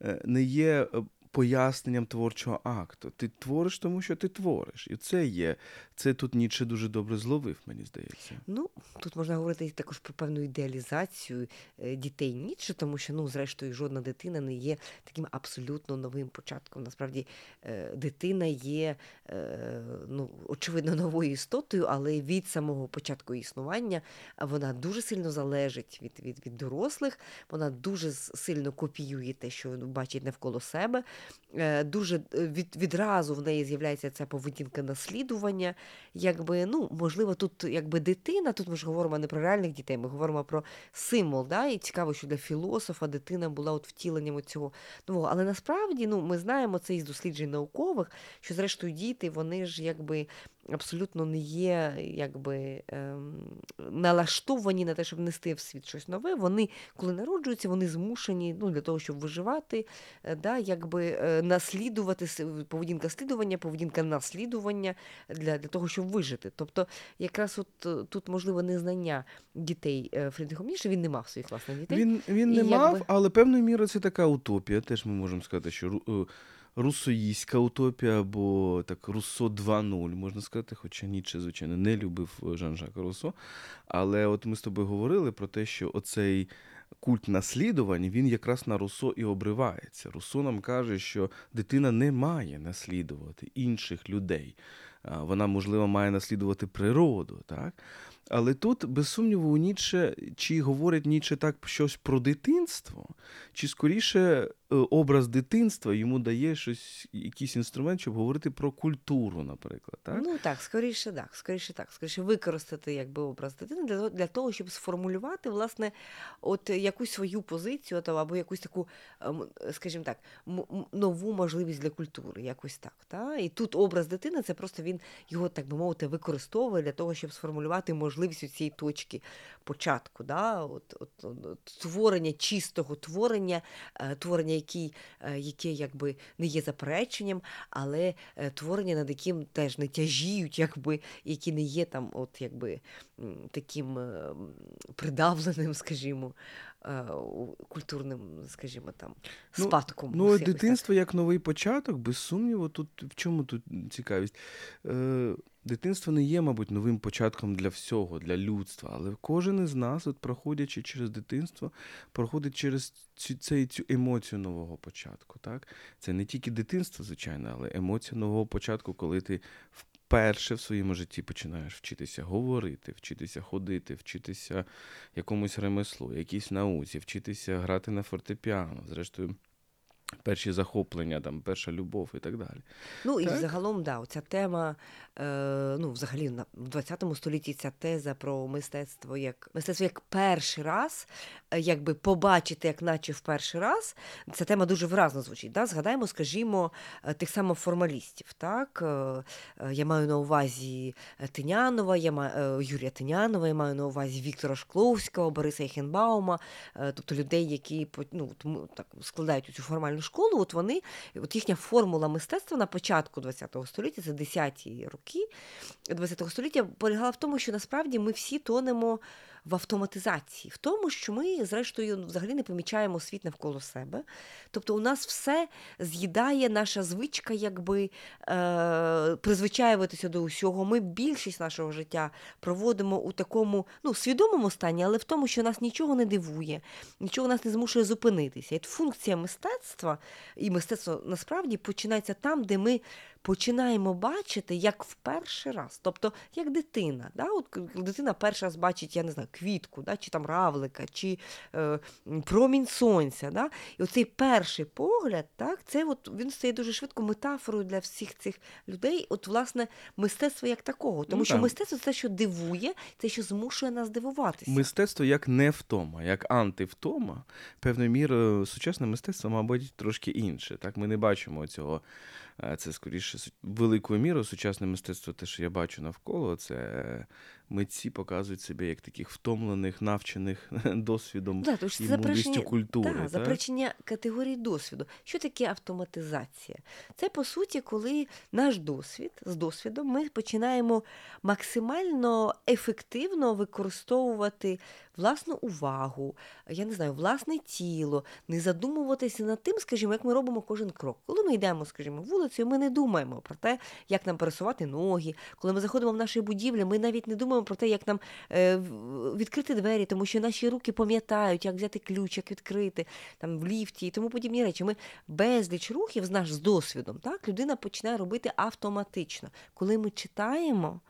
е, не є е, поясненням творчого акту. Ти твориш, тому що ти твориш. І це є. Це тут Ніцше дуже добре зловив, мені здається. Ну, тут можна говорити також про певну ідеалізацію е, дітей Ніцше, тому що, ну, зрештою, жодна дитина не є таким абсолютно новим початком. Насправді, е, дитина є, е, ну, очевидно, новою істотою, але від самого початку існування вона дуже сильно залежить від, від, від дорослих, вона дуже сильно копіює те, що бачить навколо себе. Е, Дуже е, від, відразу в неї з'являється ця поведінка наслідування. Якби, ну, можливо, тут якби дитина, тут ми ж говоримо не про реальних дітей, ми говоримо про символ. Да? І цікаво, що для філософа дитина була от втіленням цього нового. Але насправді ну, ми знаємо це із досліджень наукових, що зрештою діти, вони ж якби абсолютно не є якби, ем, налаштовані на те, щоб нести в світ щось нове. Вони, коли народжуються, вони змушені ну, для того, щоб виживати, е, да, якби, е, наслідувати поведінка слідування, поведінка наслідування для, для того, щоб вижити. Тобто, якраз от е, тут можливо незнання дітей Фрідріхом Ніше, він не мав своїх власних дітей. Він, він І не якби- мав, але певною мірою це така утопія. Теж ми можемо сказати, що русоїська утопія або так Руссо 2.0, можна сказати, хоча Ніцше, звичайно, не любив е, Жан-Жака Руссо. Але от ми з тобою говорили про те, що оцей культ наслідувань, він якраз на Руссо і обривається. Руссо нам каже, що дитина не має наслідувати інших людей. Вона, можливо, має наслідувати природу, так? Але тут, без сумніву, у Ніцше, чи говорить Ніцше так щось про дитинство, чи скоріше образ дитинства йому дає щось, якийсь інструмент, щоб говорити про культуру, наприклад. Так? Ну так, скоріше так, скоріше так, скоріше використати якби образ дитини для, для того, щоб сформулювати власне от якусь свою позицію там, або якусь таку, ем, скажімо так, нову можливість для культури, якось так. Та? І тут образ дитини це просто він його, так би мовити, використовує для того, щоб сформулювати можливість у цієї точки початку. Да? От, от, от, от, творення чистого творення, е, творення, які, е, яке якби не є запереченням, але е, творення, над яким теж не тяжіють, якби, які не є там, от якби таким е, придавленим, скажімо, культурним, скажімо, там, Ну, спадком. Ну, так. дитинство як новий початок, без сумніву, тут в чому тут цікавість? Е, дитинство не є, мабуть, новим початком для всього, для людства, але кожен із нас, от, проходячи через дитинство, проходить через цю, цей, цю емоцію нового початку. Так? Це не тільки дитинство, звичайно, але емоція нового початку, коли ти вперше в своєму житті починаєш вчитися говорити, вчитися ходити, вчитися якомусь ремеслу, якійсь науці, вчитися грати на фортепіано, зрештою, перші захоплення, там, перша любов і так далі. Ну і загалом, да, оця тема, е, ну, взагалі, на, в 20 столітті ця теза про мистецтво як мистецтво як перший раз, якби побачити, як наче в перший раз, ця тема дуже виразно звучить. Да? Згадаємо, скажімо, е, тих самих формалістів. Так? Е, е, Я маю на увазі е, Тинянова, я маю, е, Юрія Тинянова, я маю на увазі Віктора Шкловського, Бориса Ехенбаума, е, тобто людей, які ну, так складають цю формальну школу, от вони, от їхня формула мистецтва на початку ХХ століття, це 10-ті роки ХХ століття, полягала в тому, що насправді ми всі тонемо в автоматизації, в тому, що ми, зрештою, ну, взагалі не помічаємо світ навколо себе. Тобто у нас все з'їдає наша звичка, якби е, призвичаюватися до усього. Ми більшість нашого життя проводимо у такому ну, свідомому стані, але в тому, що нас нічого не дивує, нічого нас не змушує зупинитися. І функція мистецтва, і мистецтво насправді починається там, де ми починаємо бачити як в перший раз, тобто як дитина. Да? От дитина перший раз бачить, я не знаю, квітку, да? чи там равлика, чи е, промінь сонця. Да? І оцей перший погляд, так, це от, він стає дуже швидко метафорою для всіх цих людей. От, власне, мистецтво як такого. Тому Ну, що так. мистецтво це те, що дивує, це що змушує нас дивуватися. Мистецтво як не втома, як антивтома, певною мірою сучасне мистецтво, мабуть, трошки інше. Так, ми не бачимо цього. Е, Це скоріше великою мірою сучасне мистецтво, те, що я бачу навколо, це митці показують себе як таких втомлених, навчених досвідом Да, що і мудрістю культури. Да, так? заперечення категорії досвіду. Що таке автоматизація? Це по суті, коли наш досвід з досвідом ми починаємо максимально ефективно використовувати власну увагу, я не знаю, власне тіло, не задумуватися над тим, скажімо, як ми робимо кожен крок. Коли ми йдемо, скажімо, вулицею, ми не думаємо про те, як нам пересувати ноги. Коли ми заходимо в наші будівлі, ми навіть не думаємо про те, як нам е, відкрити двері, тому що наші руки пам'ятають, як взяти ключ, як відкрити там в ліфті і тому подібні речі. Ми безліч рухів з з досвідом, так людина починає робити автоматично. Коли ми читаємо.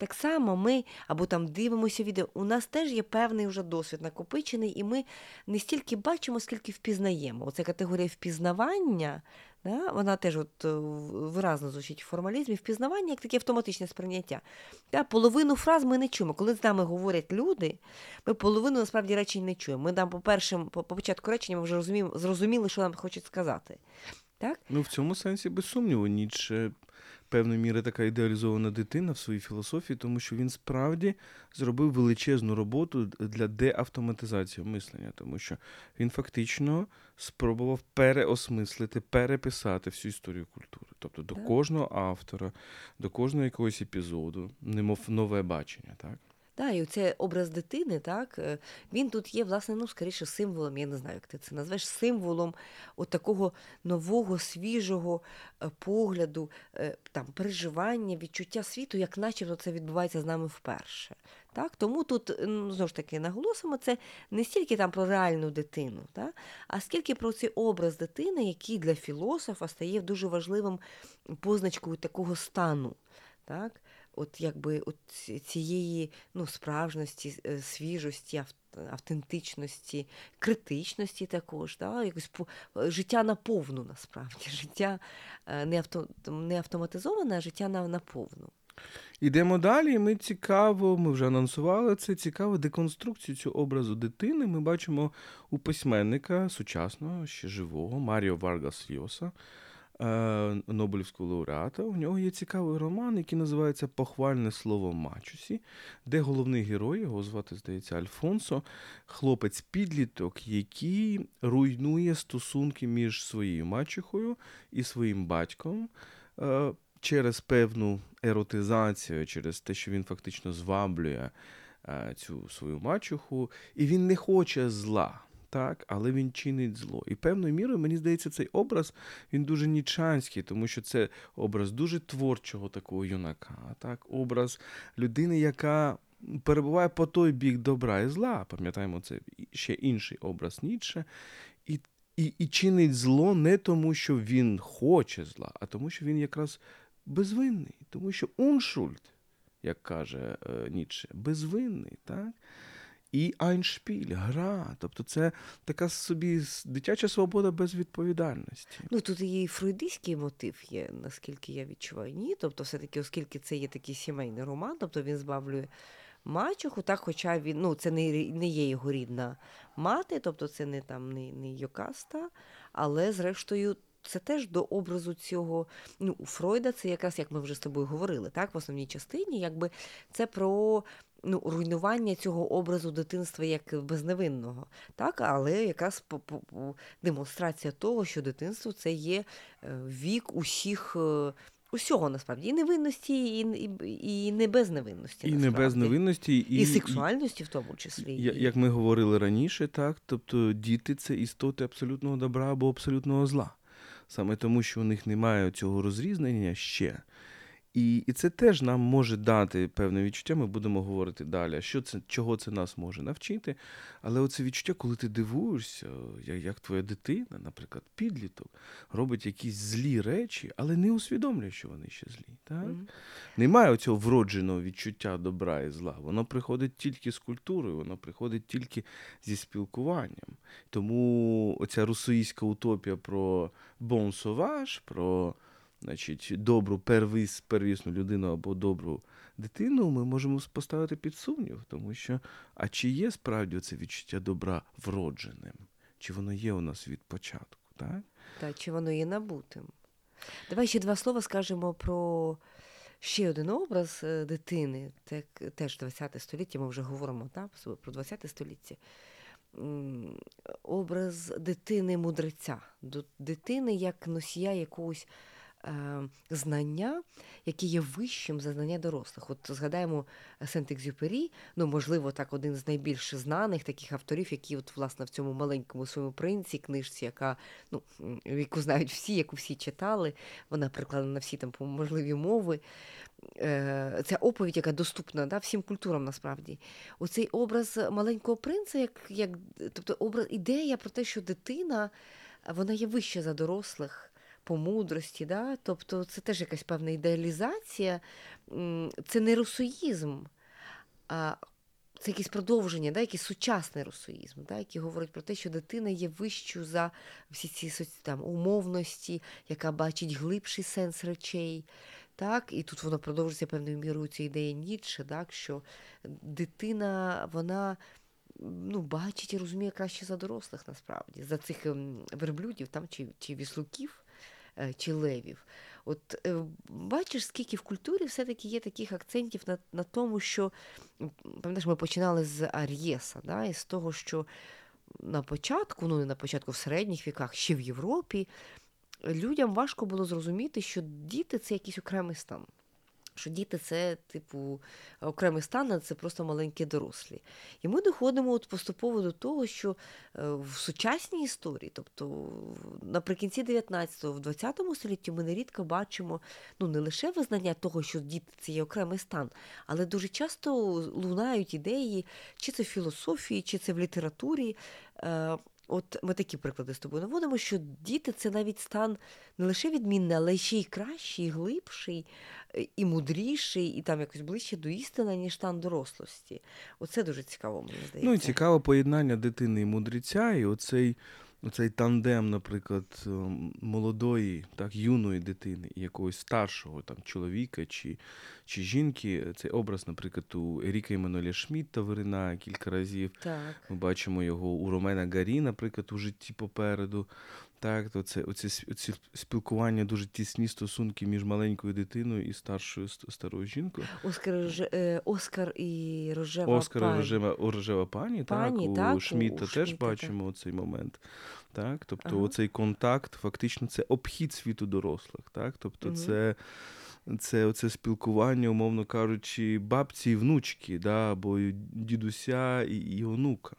Так само ми або там дивимося відео. У нас теж є певний вже досвід накопичений, і ми не стільки бачимо, скільки впізнаємо. Оце категорія впізнавання, да, вона теж от, е, виразно звучить в формалізмі. Впізнавання як таке автоматичне сприйняття. Да, половину фраз ми не чуємо. Коли з нами говорять люди, ми половину насправді речень не чуємо. Ми там по першим, по, по початку речення ми вже розуміємо, зрозуміли, що нам хочуть сказати. Так? Ну, в цьому сенсі, без сумніву, Ніцше певною міри така ідеалізована дитина в своїй філософії, тому що він справді зробив величезну роботу для деавтоматизації мислення, тому що він фактично спробував переосмислити, переписати всю історію культури. Тобто до кожного автора, до кожного якогось епізоду, немов нове бачення, так? Да, і оцей образ дитини, так, е, він тут є, власне, ну, скоріше, символом, я не знаю, як ти це назвеш, символом от такого нового, свіжого е, погляду, е, там, переживання, відчуття світу, як начебто це відбувається з нами вперше. Так? Тому тут, ну, знову ж таки, наголосимо, це не стільки там про реальну дитину, так? а скільки про цей образ дитини, який для філософа стає дуже важливим позначкою такого стану. Так? От якби от цієї ну, справжності, е, свіжості, автентичності, критичності також, да? якось по, е, життя наповну насправді, життя е, не, авто, не автоматизоване, а життя наповну. Ідемо далі. Ми цікаво, ми вже анонсували це. Цікаво деконструкцію цього образу дитини. Ми бачимо у письменника сучасного, ще живого, Маріо Варгас Льоса, е, Нобелівського лауреата. У нього є цікавий роман, який називається Похвальне слово Мачусі, де головний герой, його звати, здається, Альфонсо, хлопець-підліток, який руйнує стосунки між своєю мачухою і своїм батьком. е, Через певну еротизацію, через те, що він фактично зваблює е, цю свою мачуху, і він не хоче зла, так, але він чинить зло. І певною мірою, мені здається, цей образ він дуже нічанський, тому що це образ дуже творчого такого юнака, так, образ людини, яка перебуває по той бік добра і зла. Пам'ятаємо, це ще інший образ Ніцше. І, і, і чинить зло не тому, що він хоче зла, а тому, що він якраз безвинний, тому що уншульт, як каже е, Ніцше, безвинний, так? І айншпіль, гра. Тобто це така собі дитяча свобода без відповідальності. Ну тут і фройдистський мотив є, наскільки я відчуваю. Ні, тобто, все-таки, оскільки це є такий сімейний роман, тобто він збавлює мачеху, так, хоча він, ну, це не, не є його рідна мати, тобто це не там не, не Йокаста, але зрештою. Це теж до образу цього. Ну, у Фройда це якраз, як ми вже з тобою говорили, так, в основній частині, якби це про ну, руйнування цього образу дитинства як безневинного, так, але якраз демонстрація того, що дитинство це є е, вік усіх. е, Усього насправді і невинності, і, і, і не безневинності. І не насправді. без невинності, і, і, сексуальності в тому числі. І- Як ми говорили раніше, так, тобто діти це істоти абсолютного добра або абсолютного зла. Саме тому, що у них немає цього розрізнення ще. І, і це теж нам може дати певне відчуття. Ми будемо говорити далі, що це, чого це нас може навчити. Але оце відчуття, коли ти дивуєшся, як, як твоя дитина, наприклад, підліток, робить якісь злі речі, але не усвідомлює, що вони ще злі. Так? Мгм. Немає цього вродженого відчуття добра і зла. Воно приходить тільки з культурою, воно приходить тільки зі спілкуванням. Тому оця русоїська утопія про бон соваж, про значить, добру первіс, первісну людину або добру дитину, ми можемо поставити під сумнів, тому що а чи є справді це відчуття добра вродженим? Чи воно є у нас від початку? Так? Та чи воно є набутим? Давай ще два слова скажемо про ще один образ е, дитини, так, теж 20 століття, ми вже говоримо так, про 20 століття. Образ дитини-мудреця, дитини як носія якогось знання, яке є вищим за знання дорослих. От згадаємо Сент-Екзюпері, ну, можливо, так один з найбільш знаних таких авторів, які от, власне, в цьому маленькому своєму принці, книжці, яка ну, яку знають всі, яку всі читали, вона перекладена на всі там можливі мови. Е, Ця оповідь, яка доступна да, всім культурам насправді. Оцей образ маленького принца, як, як тобто образ, ідея про те, що дитина вона є вища за дорослих по мудрості, да? тобто це теж якась певна ідеалізація, це не русоїзм, а це якесь продовження, да, якийсь сучасний русоїзм, да, який говорить про те, що дитина є вищою за всі ці там, умовності, яка бачить глибший сенс речей. Так, і тут воно продовжується певною мірою ця ідея Ніцше, так, що дитина, вона ну, бачить і розуміє краще за дорослих насправді, за цих ем, верблюдів там, чи, чи віслуків, чи левів. От е, бачиш, скільки в культурі все-таки є таких акцентів на, на тому, що пам'ятаєш, ми починали з Ар'єса, да, і з того, що на початку, ну не на початку в середніх віках, ще в Європі, людям важко було зрозуміти, що діти це якийсь окремий стан. Що діти це, типу, окремий стан, а це просто маленькі дорослі. І ми доходимо от поступово до того, що е, в сучасній історії, тобто наприкінці 19-го, в 20 столітті ми нерідко бачимо ну, не лише визнання того, що діти це є окремий стан, але дуже часто лунають ідеї, чи це в філософії, чи це в літературі. От ми такі приклади з тобою наводимо, що діти це навіть стан не лише відмінний, але ще й кращий, і глибший, е, і мудріший, і там якось ближче до істини, ніж стан дорослості. Оце дуже цікаво, мені здається. Ну і цікаве поєднання дитини і мудреця, і оцей, оцей тандем, наприклад, ем, молодої, так, юної дитини і якогось старшого там, чоловіка чи, чи жінки. Цей образ, наприклад, у Еріка Еммануеля Шмідта виринає кілька разів. Так. Ми бачимо його у Ромена Гарі, наприклад, у житті попереду. Так, то це оці, оці спілкування, дуже тісні стосунки між маленькою дитиною і старшою старою жінкою. Оскар, е, Оскар і Рожева Оскара пані. рожева, рожева пані, Пані, так, так, у Шмідта теж Шмідта, бачимо цей момент. Так? Тобто Ага. оцей контакт, фактично, це обхід світу дорослих. Так? Тобто Мгм. це, це оце спілкування, умовно кажучи, бабці і внучки, да? або дідуся і, і онука.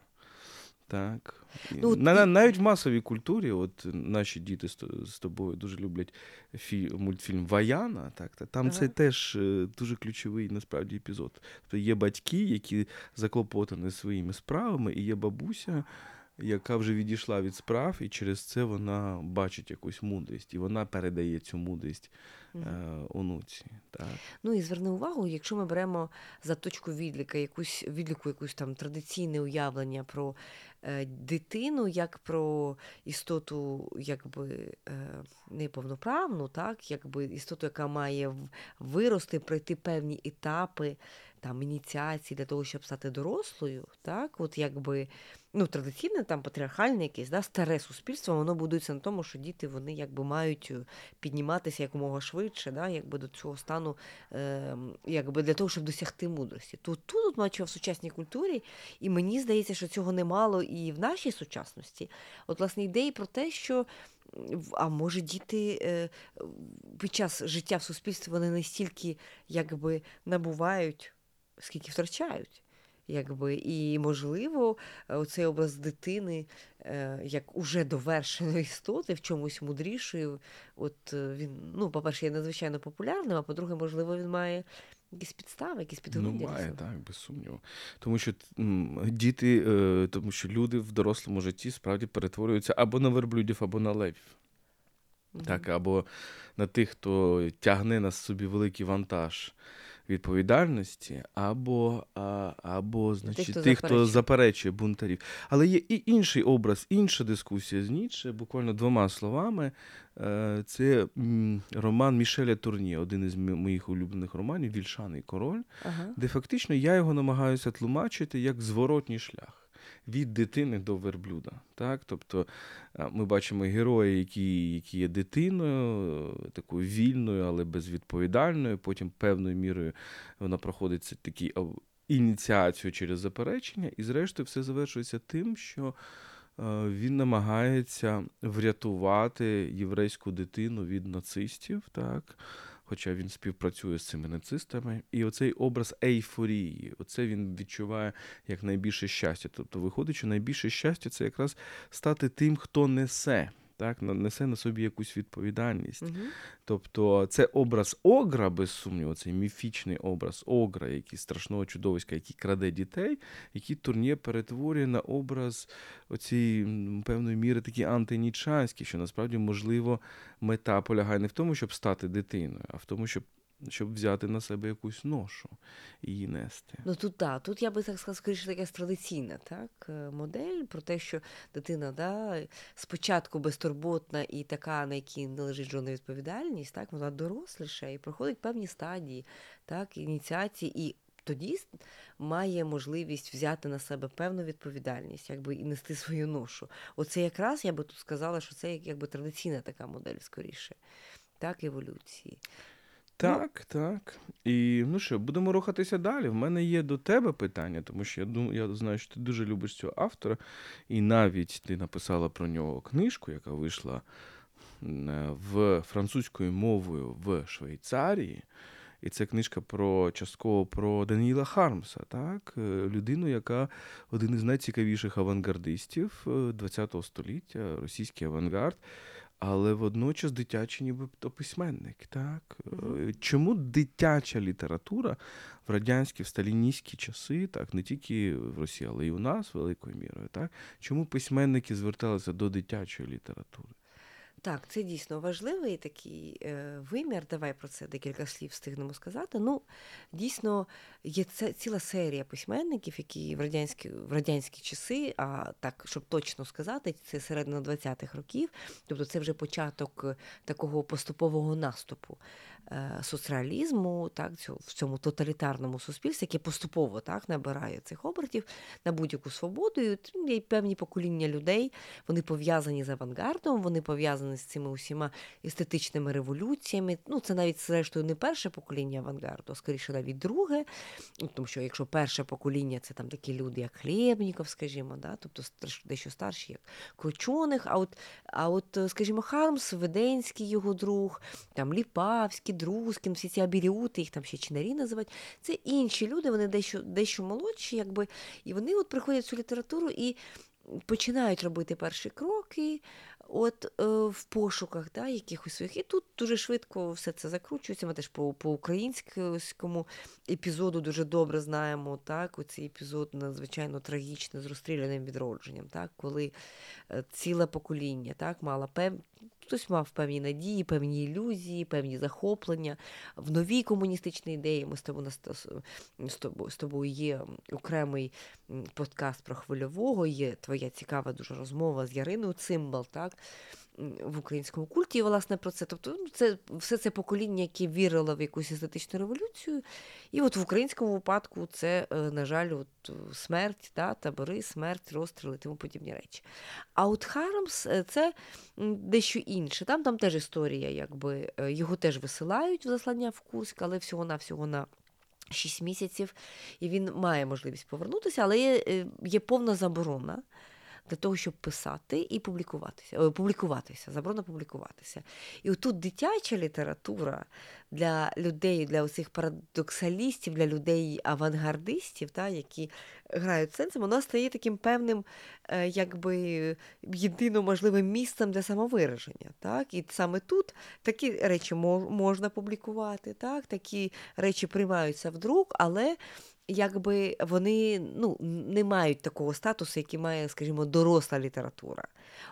Так. Ну, на, на- навіть в масовій культурі, от наші діти з, з тобою дуже люблять фі, мультфільм Ваяна. Так, та там це теж е, дуже ключовий насправді епізод. Тобто є батьки, які заклопотані своїми справами, і є бабуся, яка вже відійшла від справ, і через це вона бачить якусь мудрість, і вона передає цю мудрість Мгм. е, онуці. Так. Ну і зверни увагу, якщо ми беремо за точку відліка якусь відліку, якусь там традиційне уявлення про дитину, як про істоту, якби е, неповноправну, так, якби істоту, яка має вирости, пройти певні етапи там ініціації для того, щоб стати дорослою, так, от якби. Ну, традиційне там патріархальне якесь да, старе суспільство, воно будується на тому, що діти вони якби мають е, підніматися якомога швидше, да, якби до цього стану, е, якби для того, щоб досягти мудрості. То тут, от, бачу, в сучасній культурі, і мені здається, що цього немало і в нашій сучасності. От, власне, ідеї про те, що а може діти е, під час життя в суспільстві вони не стільки якби набувають, скільки втрачають. Якби, і, можливо, е, оцей образ дитини е, як уже довершеної істоти, в чомусь мудрішої. От е, він, ну, по-перше, є надзвичайно популярним, а по-друге, можливо, він має якісь підстави, якісь Ну, підґрунтя. для має, так, без сумніву. Тому що діти, тому що люди в дорослому житті справді перетворюються або на верблюдів, або на левів. Мгм. Так, або на тих, хто тягне на собі великий вантаж відповідальності, або, а, або значить, хто тих, хто заперечує. заперечує бунтарів. Але є і інший образ, інша дискусія з Ніцше, буквально двома словами. Е, Це роман Мішеля Турні, один із моїх улюблених романів Вільшаний король, Ага. де фактично я його намагаюся тлумачити як зворотній шлях. Від дитини до верблюда. Так? Тобто ми бачимо героя, які, які є дитиною, е, такою вільною, але безвідповідальною. Потім певною мірою вона проходить такі ініціацію через заперечення, і зрештою все завершується тим, що е, він намагається врятувати єврейську дитину від нацистів. Так? Хоча він співпрацює з цими нацистами, і оцей образ ейфорії, оце він відчуває як найбільше щастя. Тобто, виходить, що найбільше щастя це якраз стати тим, хто несе, так, несе на собі якусь відповідальність. Мгм. Тобто, це образ огра, без сумніву, цей міфічний образ огра, який страшного чудовиська, який краде дітей, який турніє перетворює на образ оцієї певної міри такі антинічанські, що насправді можливо мета полягає не в тому, щоб стати дитиною, а в тому, щоб, щоб взяти на себе якусь ношу і її нести. Ну тут так, тут я би так сказала, скоріше така традиційна так, е, модель про те, що дитина да, спочатку безтурботна і така, на якій не лежить жодна відповідальність, так, вона доросліша і проходить певні стадії так, ініціації, і тоді має можливість взяти на себе певну відповідальність, якби і нести свою ношу. Оце якраз я би тут сказала, що це якби традиційна така модель скоріше, так, еволюції. Так, так. І ну що, будемо рухатися далі. В мене є до тебе питання, тому що я думаю, я знаю, що ти дуже любиш цього автора, і навіть ти написала про нього книжку, яка вийшла е, в французькою мовою в Швейцарії. І це книжка про частково про Даніла Хармса, так? Е, людину, яка один із найцікавіших авангардистів ХХ століття, російський авангард, але водночас дитячий нібито письменник. Так? Е, Чому дитяча література в радянські, в сталіністські часи, так, не тільки в Росії, але й у нас великою мірою, так? чому письменники зверталися до дитячої літератури? Так, це дійсно важливий такий е, вимір. Давай про це декілька слів встигнемо сказати. Ну, дійсно, є це ціла серія письменників, які в радянські, в радянські часи, а так, щоб точно сказати, це середина 20-х років, тобто це вже початок такого поступового наступу е, соцреалізму, так, в цьому тоталітарному суспільстві, яке поступово так, набирає цих обертів на будь-яку свободу. І й певні покоління людей, вони пов'язані з авангардом, вони пов'язані з цими усіма естетичними революціями. Ну, це навіть, зрештою, не перше покоління авангарду, а скоріше навіть друге. Ну, Тому що якщо перше покоління це там такі люди, як Хлєбніков, скажімо, да? тобто дещо старші, як Кручоних, а от, а от, скажімо, Хармс, Веденський його друг, там Ліпавський, Друзкін, всі ці абіріути, їх там ще чинарі називають. Це інші люди, вони дещо, дещо молодші, якби, і вони от приходять в цю літературу і починають робити перші кроки от е, в пошуках да, якихось своїх. І тут дуже швидко все це закручується. Ми теж по, по українському епізоду дуже добре знаємо. Так, оцей епізод надзвичайно трагічний з розстріляним відродженням, так, коли е, ціле покоління так, мало. Хтось мав певні надії, певні ілюзії, певні захоплення в новій комуністичній ідеї. Ми з тобою з тобою, є окремий подкаст про хвильового. Є твоя цікава дуже розмова з Яриною Цимбал, так в українському культі, власне, про це. Тобто, ну, це все це покоління, яке вірило в якусь естетичну революцію. І от в українському випадку це, е, на жаль, от е, смерть, та, табори, смерть, розстріли тому подібні речі. А от Харамс е, це дещо інше. Там, там теж історія, якби його теж висилають в заслання в Курськ, але всього-навсього на 6 місяців, і він має можливість повернутися, але є, є повна заборона для того, щоб писати і публікуватися. Публікуватися, заборона публікуватися. І отут дитяча література для людей, для оцих парадоксалістів, для людей авангардистів, та, які грають сенсом, вона стає таким певним, е, якби єдино можливим місцем для самовираження. Так? І саме тут такі речі можна публікувати, так? такі речі приймаються в друк, але якби вони ну, не мають такого статусу, який має, скажімо, доросла література.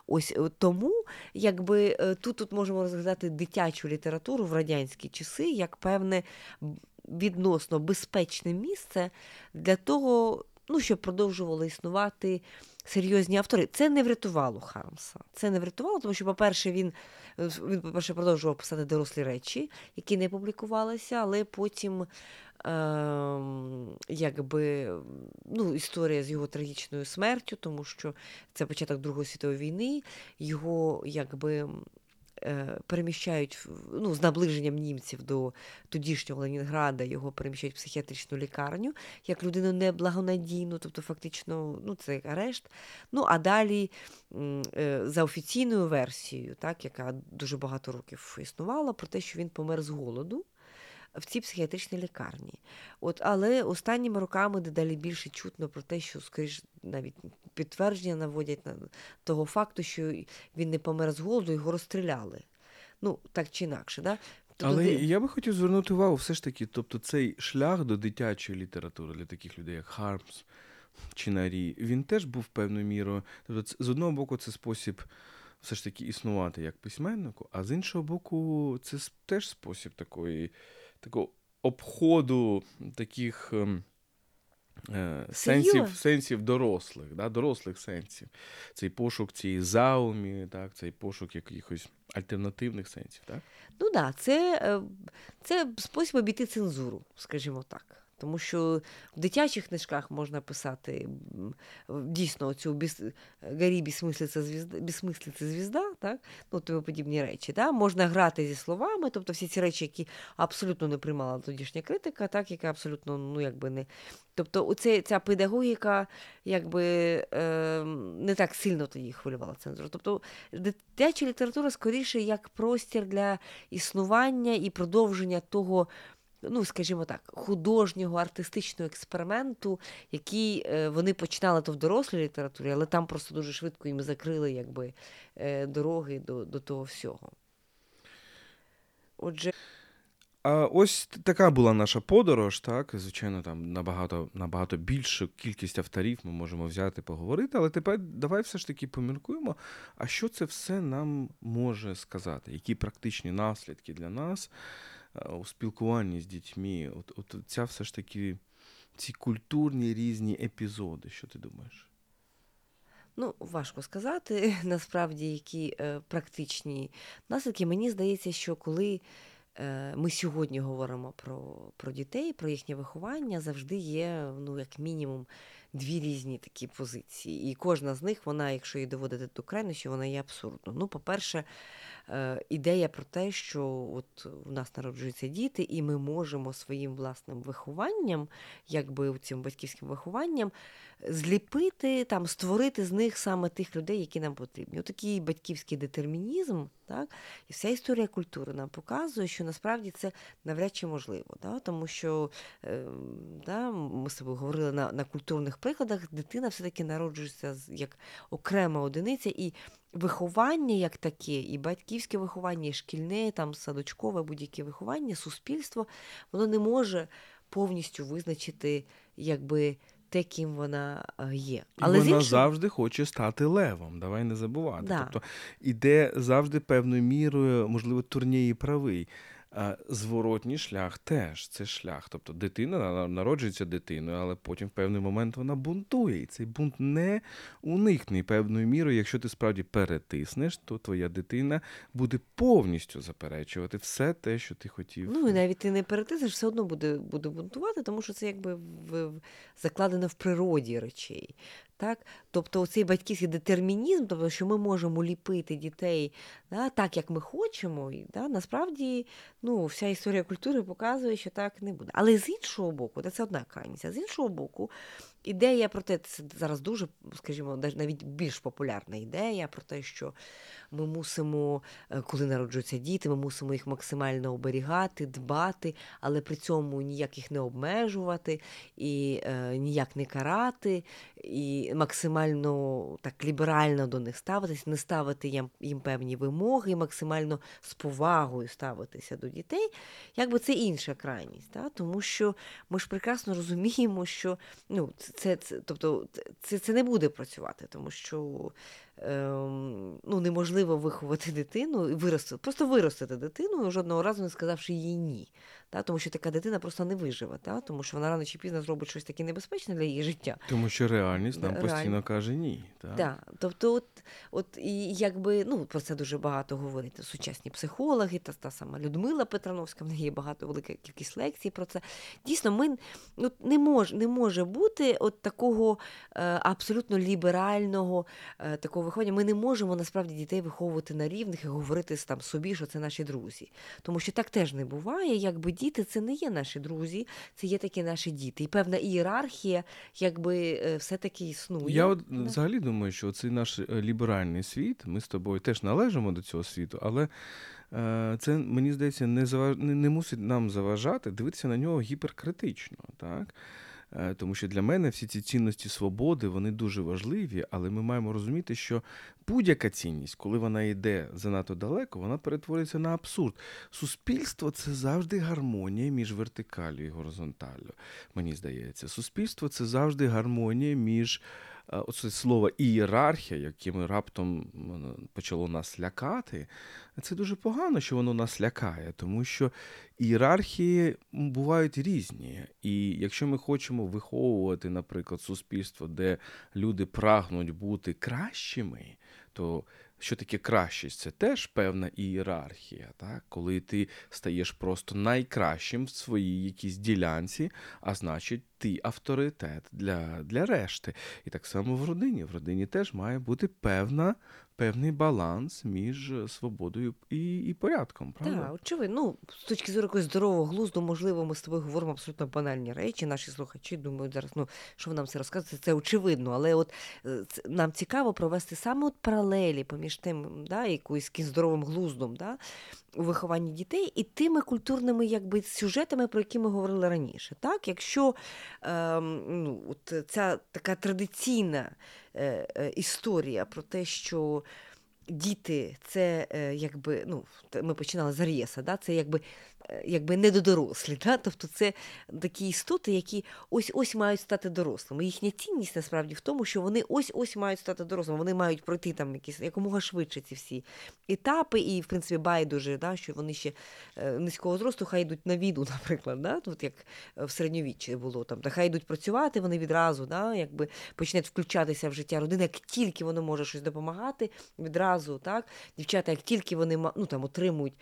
Ось е, тому, якби е, тут, тут можемо розглядати дитячу літературу в радянські часи як певне відносно безпечне місце для того, ну, щоб продовжували існувати серйозні автори. Це не врятувало Хармса. Це не врятувало, тому що, по-перше, він, е, він по-перше, продовжував писати дорослі речі, які не публікувалися, але потім. Ем, якби ну, історія з його трагічною смертю, тому що це початок Другої світової війни, його якби е, переміщають ну, з наближенням німців до тодішнього Ленінграда, його переміщають в психіатричну лікарню як людину неблагонадійну, тобто фактично ну, це арешт. Ну а далі е, за офіційною версією, так, яка дуже багато років існувала, про те, що він помер з голоду. В цій психіатричній лікарні. От, але останніми роками дедалі більше чутно про те, що, скоріш, навіть підтвердження наводять на того факту, що він не помер з голоду, його розстріляли. Ну, так чи інакше. Да? Тобто Але де- я би хотів звернути увагу, все ж таки, тобто цей шлях до дитячої літератури для таких людей, як Хармс чи Нарі, він теж був певною мірою. Тобто, з одного боку, це спосіб все ж таки існувати як письменнику, а з іншого боку, це теж спосіб такої, такого обходу таких. ем, е, Сенсів, сенсів дорослих, да, дорослих сенсів. Цей пошук цієї заумі, так, цей пошук якихось альтернативних сенсів. Так? Ну да, це, е, це спосіб обійти цензуру, скажімо так. Тому що в дитячих книжках можна писати дійсно цю біс... горі безсмислиця звізда, безсмислиця звізда, так? ну, тому подібні речі. Так? Можна грати зі словами, тобто всі ці речі, які абсолютно не приймала тодішня критика, так? яка абсолютно ну, якби не. Тобто оце, ця педагогіка якби, е, не так сильно тоді хвилювала цензуру. Тобто дитяча література скоріше як простір для існування і продовження того, ну, скажімо так, художнього артистичного експерименту, який е, вони починали то в дорослій літературі, але там просто дуже швидко їм закрили якби, е, дороги до, до того всього. Отже, А ось така була наша подорож, так. Звичайно, там набагато, набагато більшу кількість авторів ми можемо взяти, поговорити. Але тепер давай все ж таки поміркуємо, а що це все нам може сказати? Які практичні наслідки для нас у спілкуванні з дітьми? От, от ця все ж таки ці культурні різні епізоди, що ти думаєш? Ну, важко сказати, насправді, які е, практичні наслідки. Мені здається, що коли е, ми сьогодні говоримо про, про дітей, про їхнє виховання, завжди є, ну, як мінімум, дві різні такі позиції. І кожна з них, вона, якщо її доводити до крайності, вона є абсурдною. Ну, по-перше, ідея про те, що от у нас народжуються діти, і ми можемо своїм власним вихованням, якби цим батьківським вихованням, зліпити, там, створити з них саме тих людей, які нам потрібні. Отакий батьківський детермінізм, так? і вся історія культури нам показує, що насправді це навряд чи можливо. Да? Тому що е, да, ми з тобою говорили на, на культурних прикладах, дитина все-таки народжується як окрема одиниця, і виховання як таке, і батьківське виховання, і шкільне, там садочкове, будь-яке виховання, суспільство, воно не може повністю визначити, якби. Те, ким вона е, є. Але вона іншим... завжди хоче стати левом. Давай не забувати. Да. Тобто іде завжди певною мірою, можливо, турнії правий. Зворотній шлях теж це шлях. Тобто дитина на- народжується дитиною, але потім в певний момент вона бунтує. І цей бунт не уникне певною мірою. Якщо ти справді перетиснеш, то твоя дитина буде повністю заперечувати все те, що ти хотів. Ну і навіть ти не перетиснеш, все одно буде, буде бунтувати, тому що це якби в, в- закладено в природі речей. Так? Тобто цей батьківський детермінізм, тобто, що ми можемо ліпити дітей да, так, як ми хочемо, і, да, насправді ну, вся історія культури показує, що так не буде. Але з іншого боку, це одна крайність, а з іншого боку, ідея про те, це зараз дуже, скажімо, навіть більш популярна ідея про те, що ми мусимо, е, коли народжуються діти, ми мусимо їх максимально оберігати, дбати, але при цьому ніяк їх не обмежувати і е, ніяк не карати, і максимально так ліберально до них ставитись, не ставити їм, їм певні вимоги, максимально з повагою ставитися до дітей, якби це інша крайність. Та? Тому що ми ж прекрасно розуміємо, що ну, це, це, тобто, це, це не буде працювати, тому що ем, ну, неможливо виховати дитину і виростити, просто виростити дитину, жодного разу не сказавши їй ні. Та? Тому що така дитина просто не виживе, та? тому що вона рано чи пізно зробить щось таке небезпечне для її життя. Тому що реальність нам Да, постійно каже ні. Так? Да. Тобто, от, от і якби ну про це дуже багато говорять сучасні психологи, та та сама Людмила Петрановська, в неї є багато велика кількість лекцій про це. Дійсно, ми ну, не мож, не може бути от такого е, абсолютно ліберального е, такого виховання. Ми не можемо насправді дітей виховувати на рівних і говорити там собі, що це наші друзі. Тому що так теж не буває. Якби діти це не є наші друзі, це є такі наші діти. І певна ієрархія, якби е, все-таки існує. Я от взагалі думаю, що цей наш е, ліберальний світ, ми з тобою теж належимо до цього світу, але е, це, мені здається, не, заваж... не мусить нам заважати дивитися на нього гіперкритично. Так? Е, Тому що для мене всі ці цінності свободи вони дуже важливі, але ми маємо розуміти, що будь-яка цінність, коли вона йде занадто далеко, вона перетворюється на абсурд. Суспільство це завжди гармонія між вертикалю і горизонталю. Мені здається, суспільство це завжди гармонія між оце слово ієрархія, яким раптом почало нас лякати. Це дуже погано, що воно нас лякає, тому що ієрархії бувають різні. І якщо ми хочемо виховувати, наприклад, суспільство, де люди прагнуть бути кращими, то що таке кращість? Це теж певна ієрархія, так? коли ти стаєш просто найкращим в своїй якійсь ділянці, а значить, ти авторитет для, для решти. І так само в родині. В родині теж має бути певна, певний баланс між свободою і, і порядком. Правда? Так, очевидно. Ну, з точки зору якогось здорового глузду, можливо, ми з тобою говоримо абсолютно банальні речі. Наші слухачі думають зараз, ну що ви нам це розказуєте, це очевидно. Але от е, нам цікаво провести саме от паралелі поміж тим, да, якоюсь здоровим глуздом, да, у вихованні дітей і тими культурними якби, сюжетами, про які ми говорили раніше. Так? Якщо е, ну, от ця така традиційна е, е, історія про те, що діти це е, якби, ну, ми починали з Ар'єса, да? це якби, якби недодорослі. Да? Тобто це такі істоти, які ось-ось мають стати дорослими. Їхня цінність насправді в тому, що вони ось-ось мають стати дорослими, вони мають пройти там якісь якомога швидше ці всі етапи, і, в принципі, байдуже, да? що вони ще е, низького зросту, хай йдуть на віду, наприклад, да? Тут як е, в середньовіччі було там, та хай йдуть працювати, вони відразу да? якби почнуть включатися в життя родини, як тільки воно може щось допомагати, відразу так? дівчата, як тільки вони ну, там, отримують,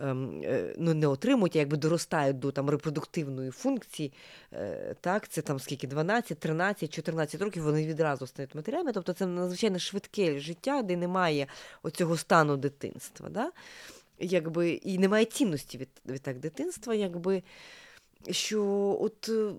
ем, е, ну не отримують, а якби доростають до там, репродуктивної функції, е, так? це там скільки 12, 13, 14 років, вони відразу стають матерями. Тобто це надзвичайно швидке життя, де немає оцього стану дитинства. Да? Якби, і немає цінності від, від так дитинства, якби, що от е,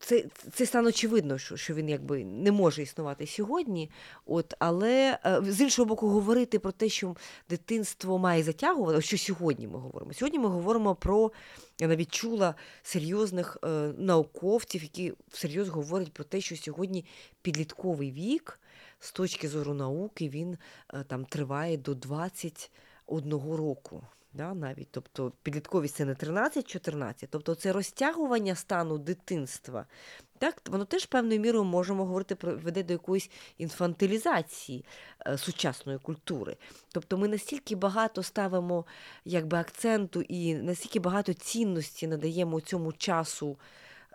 це, це стане очевидно, що, що він якби не може існувати сьогодні. От, але е, з іншого боку, говорити про те, що дитинство має затягувати, що сьогодні ми говоримо. Сьогодні ми говоримо про, я навіть чула серйозних е, науковців, які всерйоз говорять про те, що сьогодні підлітковий вік з точки зору науки він е, там триває до 21 року. Да, навіть, тобто підлітковість це не 13-14, тобто це розтягування стану дитинства. Так, воно теж певною мірою можемо говорити про веде до якоїсь інфантилізації е, сучасної культури. Тобто ми настільки багато ставимо якби, акценту і настільки багато цінності надаємо цьому часу.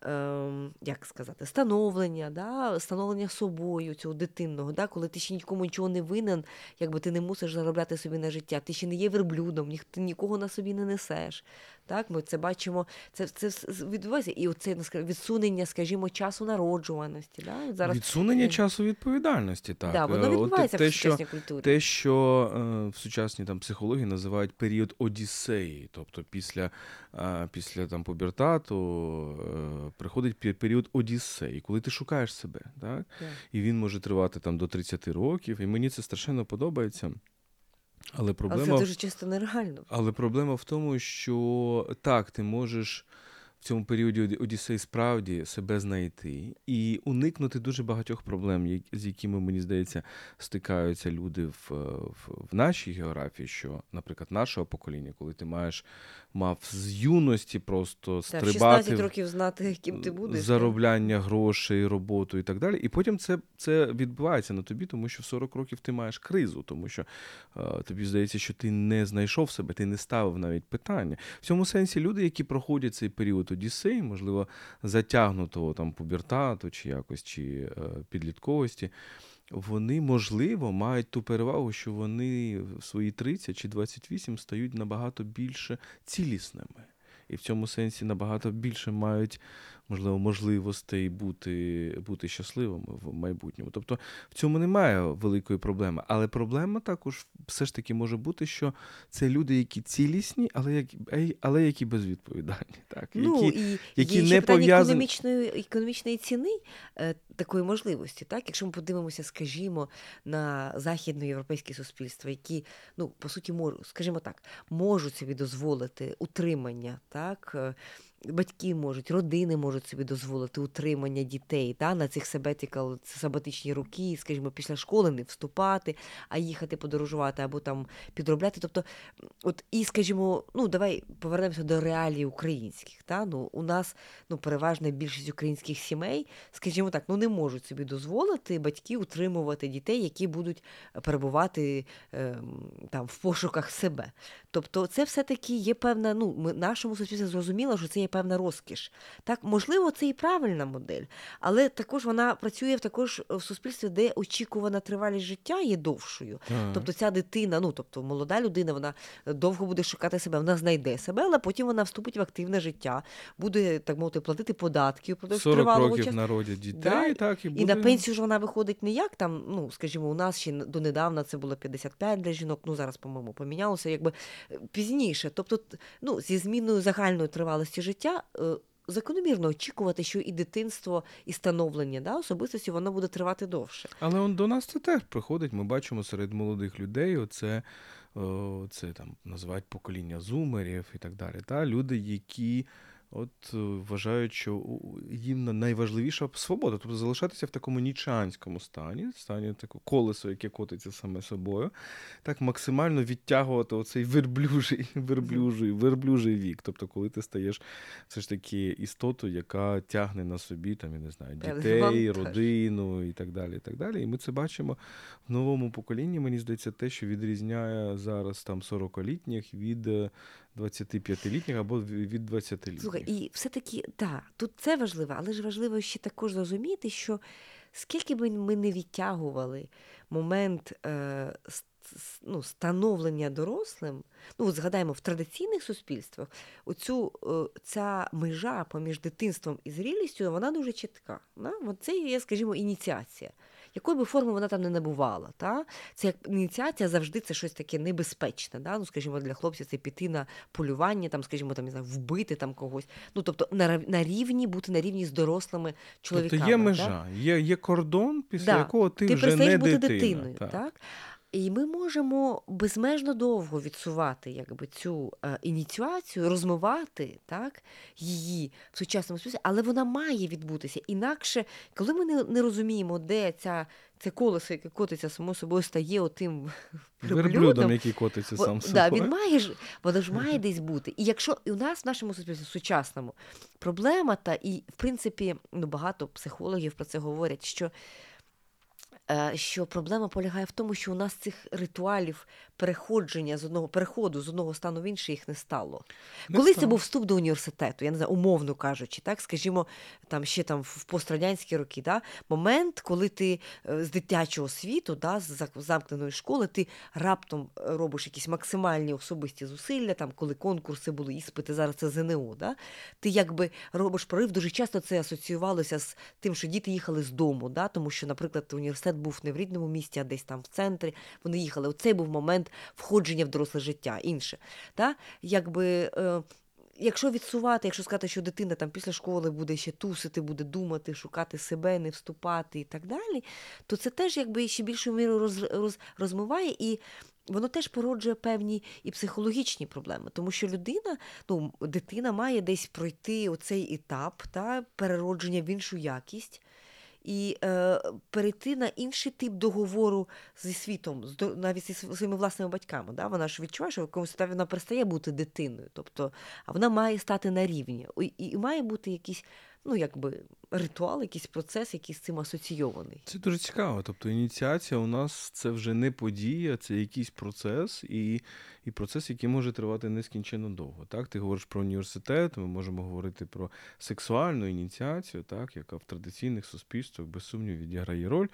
Ем, Як сказати, становлення, да? становлення собою цього дитинного, да? коли ти ще нікому нічого не винен, якби ти не мусиш заробляти собі на життя, ти ще не є верблюдом, ні, ти нікого на собі не несеш. Так? Ми це бачимо, це, це відбувається. І оце ска- відсунення, скажімо, часу народжуваності. Да? Зараз Відсунення е, часу відповідальності. Так. да, воно Е, відбувається те, в що, сучасній культурі. те, що е, в сучасній там, психології називають період Одіссеї. Тобто після, е, після там, пубертату е, приходить пе- період Одіссеї, коли ти шукаєш себе. Так? Да. І він може тривати там, до 30 років. І мені це страшенно подобається. Але Але це дуже часто нереально. але проблема в тому, що так, ти можеш в цьому періоді Оді- Одіссей справді себе знайти і уникнути дуже багатьох проблем, з якими, мені здається, стикаються люди в, в, в нашій географії, що, наприклад, нашого покоління, коли ти маєш мав з юності просто Та, в стрибати 16 років знати, ким ти будеш. заробляння грошей, роботу і так далі. І потім це, це відбувається на тобі, тому що в 40 років ти маєш кризу, тому що е, тобі здається, що ти не знайшов себе, ти не ставив навіть питання. В цьому сенсі люди, які проходять цей період Одіссеї, можливо, затягнутого там пубертату чи якось чи е, підлітковості. Вони, можливо, мають ту перевагу, що вони в свої 30 чи 28 стають набагато більше цілісними. І в цьому сенсі набагато більше мають, можливо, можливостей бути, бути щасливими в майбутньому. Тобто в цьому немає великої проблеми. Але проблема також все ж таки може бути, що це люди, які цілісні, але які, але які безвідповідальні. Так? Ну, які, і які є не ще пов'язані- економічної, економічної ціни е, такої можливості. Так? Якщо ми подивимося, скажімо, на західноєвропейські суспільства, які, ну, по суті, можуть, скажімо так, можуть собі дозволити утримання, так? Е, Батьки можуть, родини можуть собі дозволити утримання дітей та, на цих sabbatical, сабатичні роки, скажімо, після школи не вступати, а їхати подорожувати або там підробляти. Тобто, от і скажімо, ну давай повернемося до реалій українських. Та? Ну, у нас ну, переважна більшість українських сімей, скажімо так, ну не можуть собі дозволити батьки утримувати дітей, які будуть перебувати ем, там в пошуках себе. Тобто, це все-таки є певна, ну, ми нашому суспільстві зрозуміло, що це є певна розкіш. Так, можливо, це і правильна модель, але також вона працює в також в суспільстві, де очікувана тривалість життя є довшою. Так. Тобто ця дитина, ну тобто молода людина, вона довго буде шукати себе, вона знайде себе, але потім вона вступить в активне життя, буде так мовити платити податки впродовж 40 тривалого років часу. народять дітей, Да, так, і, буде... І на пенсію ж вона виходить не як там, ну скажімо, у нас ще донедавна це було 55 для жінок. Ну зараз, по-моєму, помінялося якби пізніше. Тобто, ну зі зміною загальної тривалості життя. е, Закономірно очікувати, що і дитинство, і становлення да, особистості воно буде тривати довше. Але он до нас це теж приходить. Ми бачимо серед молодих людей, оце, це там називають покоління зумерів і так далі. Та? Люди, які от е, вважають, що їм на- найважливіша свобода, тобто залишатися в такому нічанському стані, стані такого колесо, яке котиться саме собою, так максимально відтягувати оцей верблюжий, верблюжий, верблюжий вік. Тобто, коли ти стаєш все ж таки істотою, яка тягне на собі там, я не знаю, дітей, родину і так далі. І так далі. І ми це бачимо в новому поколінні. Мені здається, те, що відрізняє зараз там 40-літніх від е, 25-літніх або від 20-літніх. Слухай, і все-таки, так, тут це важливо, але ж важливо ще також зрозуміти, що скільки би ми не відтягували момент е, ну, становлення дорослим, ну от згадаємо, в традиційних суспільствах оцю, е, ця межа поміж дитинством і зрілістю, вона дуже чітка. Да? Це є, скажімо, ініціація. Якої би форми вона там не набувала. Та? Це як ініціація завжди це щось таке небезпечне. Та? Ну, скажімо, для хлопців це піти на полювання, там, скажімо, там, не знаю, вбити там когось. Ну, тобто на, на рівні бути на рівні з дорослими чоловіками. Тобто є межа, є, є кордон, після Да. якого ти, Ти вже не бути дитина. дитиною. Так. Так? І ми можемо безмежно довго відсувати якби, цю е, ініціацію, розмивати так, її в сучасному світі, але вона має відбутися. Інакше, коли ми не, не розуміємо, де ця, це колесо, яке котиться само собою, стає отим Верблюдом, який котиться сам да, собою. він має ж, воно ж має десь бути. І якщо і у нас в нашому суспільстві сучасному проблема, та і в принципі ну, багато психологів про це говорять, що, що проблема полягає в тому, що у нас цих ритуалів переходження з одного переходу з одного стану в інший їх не стало. Не Колись це був вступ до університету, я не знаю, умовно кажучи, так, скажімо, там ще там в пострадянські роки, да, момент, коли ти е, з дитячого світу, да, з замкненої школи, ти раптом е, робиш якісь максимальні особисті зусилля, там, коли конкурси були, іспити, зараз це ЗНО, да, ти якби робиш прорив, дуже часто це асоціювалося з тим, що діти їхали з дому, да, тому що, наприклад, університет був не в рідному місті, а десь там в центрі, вони їхали. Оцей був момент входження в доросле життя, інше. Да? Якби, е, якщо відсувати, якщо сказати, що дитина там після школи буде ще тусити, буде думати, шукати себе, не вступати і так далі, то це теж якби ще більшою мірою роз, роз, розмиває і. Воно теж породжує певні і психологічні проблеми, тому що людина, ну, дитина має десь пройти оцей етап та, переродження в іншу якість і е, перейти на інший тип договору зі світом, з до- навіть зі своїми власними батьками. Да? Вона ж відчуває, що в якомусь етапі вона перестає бути дитиною. Тобто, а вона має стати на рівні. І, і має бути якийсь, ну, якби ритуал, якийсь процес, який з цим асоційований. Це дуже цікаво. Тобто ініціація у нас це вже не подія, це якийсь процес, і, і процес, який може тривати нескінченно довго. Так, ти говориш про університет, ми можемо говорити про сексуальну ініціацію, так, яка в традиційних суспільствах без сумніву відіграє роль,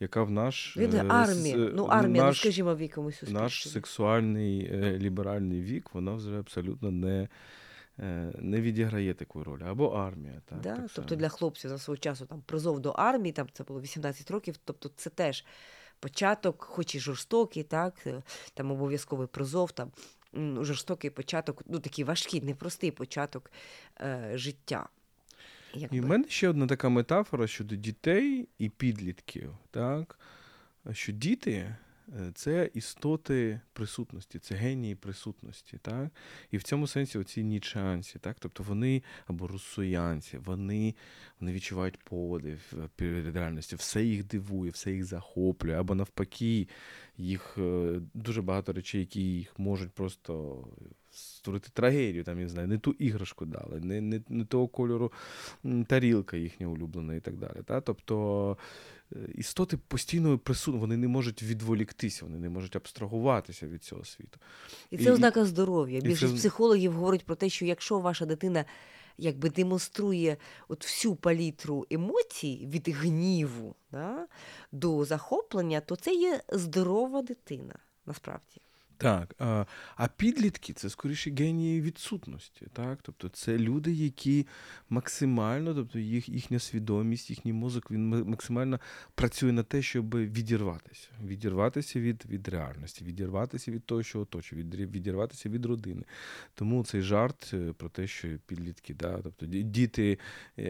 яка в наш Він е, армія. с- Ну, армія, ну скажімо, в якомусь суспільстві. наш сексуальний е, ліберальний вік, вона вже абсолютно не. Е, Не відіграє таку роль, або армія. Так, да? так тобто само. для хлопців за свого часу там призов до армії, там це було 18 років, тобто це теж початок, хоч і жорстокий, так, е, там обов'язковий призов, там жорстокий початок, ну такий важкий, непростий початок е, життя. І в мене ще одна така метафора щодо дітей і підлітків, так? Що діти це істоти присутності, це генії присутності, так? І в цьому сенсі оці нічанці, так? Тобто вони або русуянці, вони, вони відчувають подив е, перед реальністю, все їх дивує, все їх захоплює, або навпаки, їх е, дуже багато речей, які їх можуть просто створити трагедію, там, я не знаю, не ту іграшку дали, не, не, не того кольору тарілка їхня улюблена і так далі. Та? Тобто е, істоти постійно присутні, вони не можуть відволіктися, вони не можуть абстрагуватися від цього світу. І І- це ознака здоров'я. і Більшість це- психологів говорить про те, що якщо ваша дитина якби демонструє от всю палітру емоцій від гніву да, до захоплення, то це є здорова дитина насправді. Так, а, підлітки це скоріше генії відсутності. Так? Тобто це люди, які максимально, тобто їх, їхня свідомість, їхній мозок, він максимально працює на те, щоб відірватися. Відірватися від, від реальності, відірватися від того, що оточує, відірватися від родини. Тому цей жарт е, про те, що підлітки, да, тобто діти, е,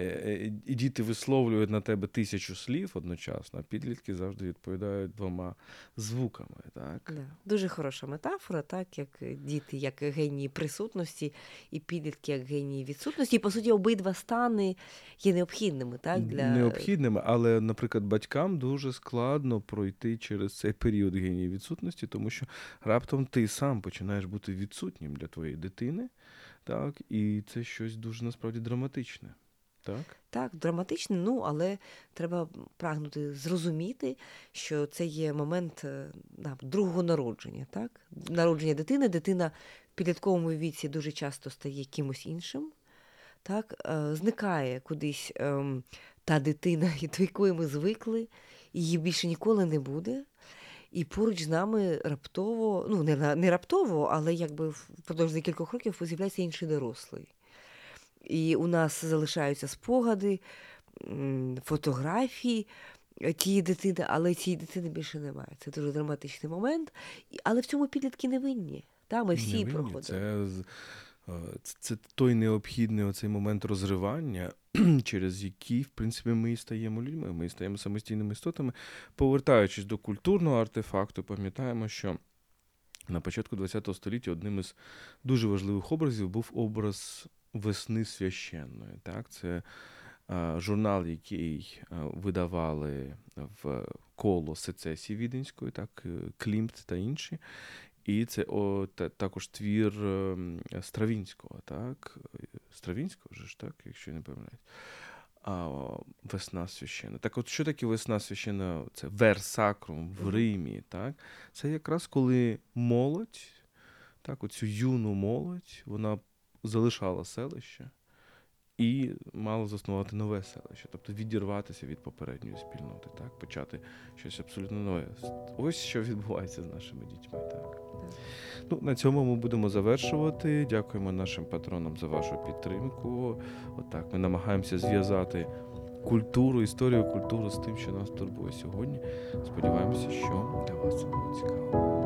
е, діти висловлюють на тебе тисячу слів одночасно, а підлітки завжди відповідають двома звуками. Так? Да. Дуже хороша метафора, так як діти, як генії присутності, і підлітки як генії відсутності. І по суті, обидва стани є необхідними, так для необхідними, але, наприклад, батькам дуже складно пройти через цей період генії відсутності, тому що раптом ти сам починаєш бути відсутнім для твоєї дитини, так, і це щось дуже насправді драматичне. Так? Так, драматичне, ну але треба прагнути зрозуміти, що це є момент е, да, другого народження. Так? Народження дитини. Дитина в підлітковому віці дуже часто стає кимось іншим. Так? Е, Зникає кудись ем, та дитина, до якої ми звикли, її більше ніколи не буде. І поруч з нами раптово, ну не, не раптово, але якби впродовж декількох років з'являється інший дорослий. І у нас залишаються спогади, фотографії е, тієї дитини, але цієї дитини більше немає. Це дуже драматичний момент. Але в цьому підлітки не винні. Та, ми всі Невинні. проходимо. Це, це, це той необхідний оцей момент розривання, через який, в принципі, ми і стаємо людьми, ми і стаємо самостійними істотами. Повертаючись до культурного артефакту, пам'ятаємо, що на початку ХХ століття одним із дуже важливих образів був образ весни священної. Так? Це е, журнал, який е, видавали в коло сецесії Віденської, так, е, Клімт та інші. І це о, та, також твір Стравінського, так? Стравінського ж, так, якщо я не помиляюсь. А, весна священна. Так от що таке весна священна? Це версакрум в Римі, так? Це якраз коли молодь, так, оцю юну молодь, вона залишала селище і мала заснувати нове селище, тобто відірватися від попередньої спільноти, так, почати щось абсолютно нове. Ось що відбувається з нашими дітьми. Так. Ну, на цьому ми будемо завершувати. Дякуємо нашим патронам за вашу підтримку. Отак, ми намагаємося зв'язати культуру, історію культуру з тим, що нас турбує сьогодні. Сподіваємося, що для вас це було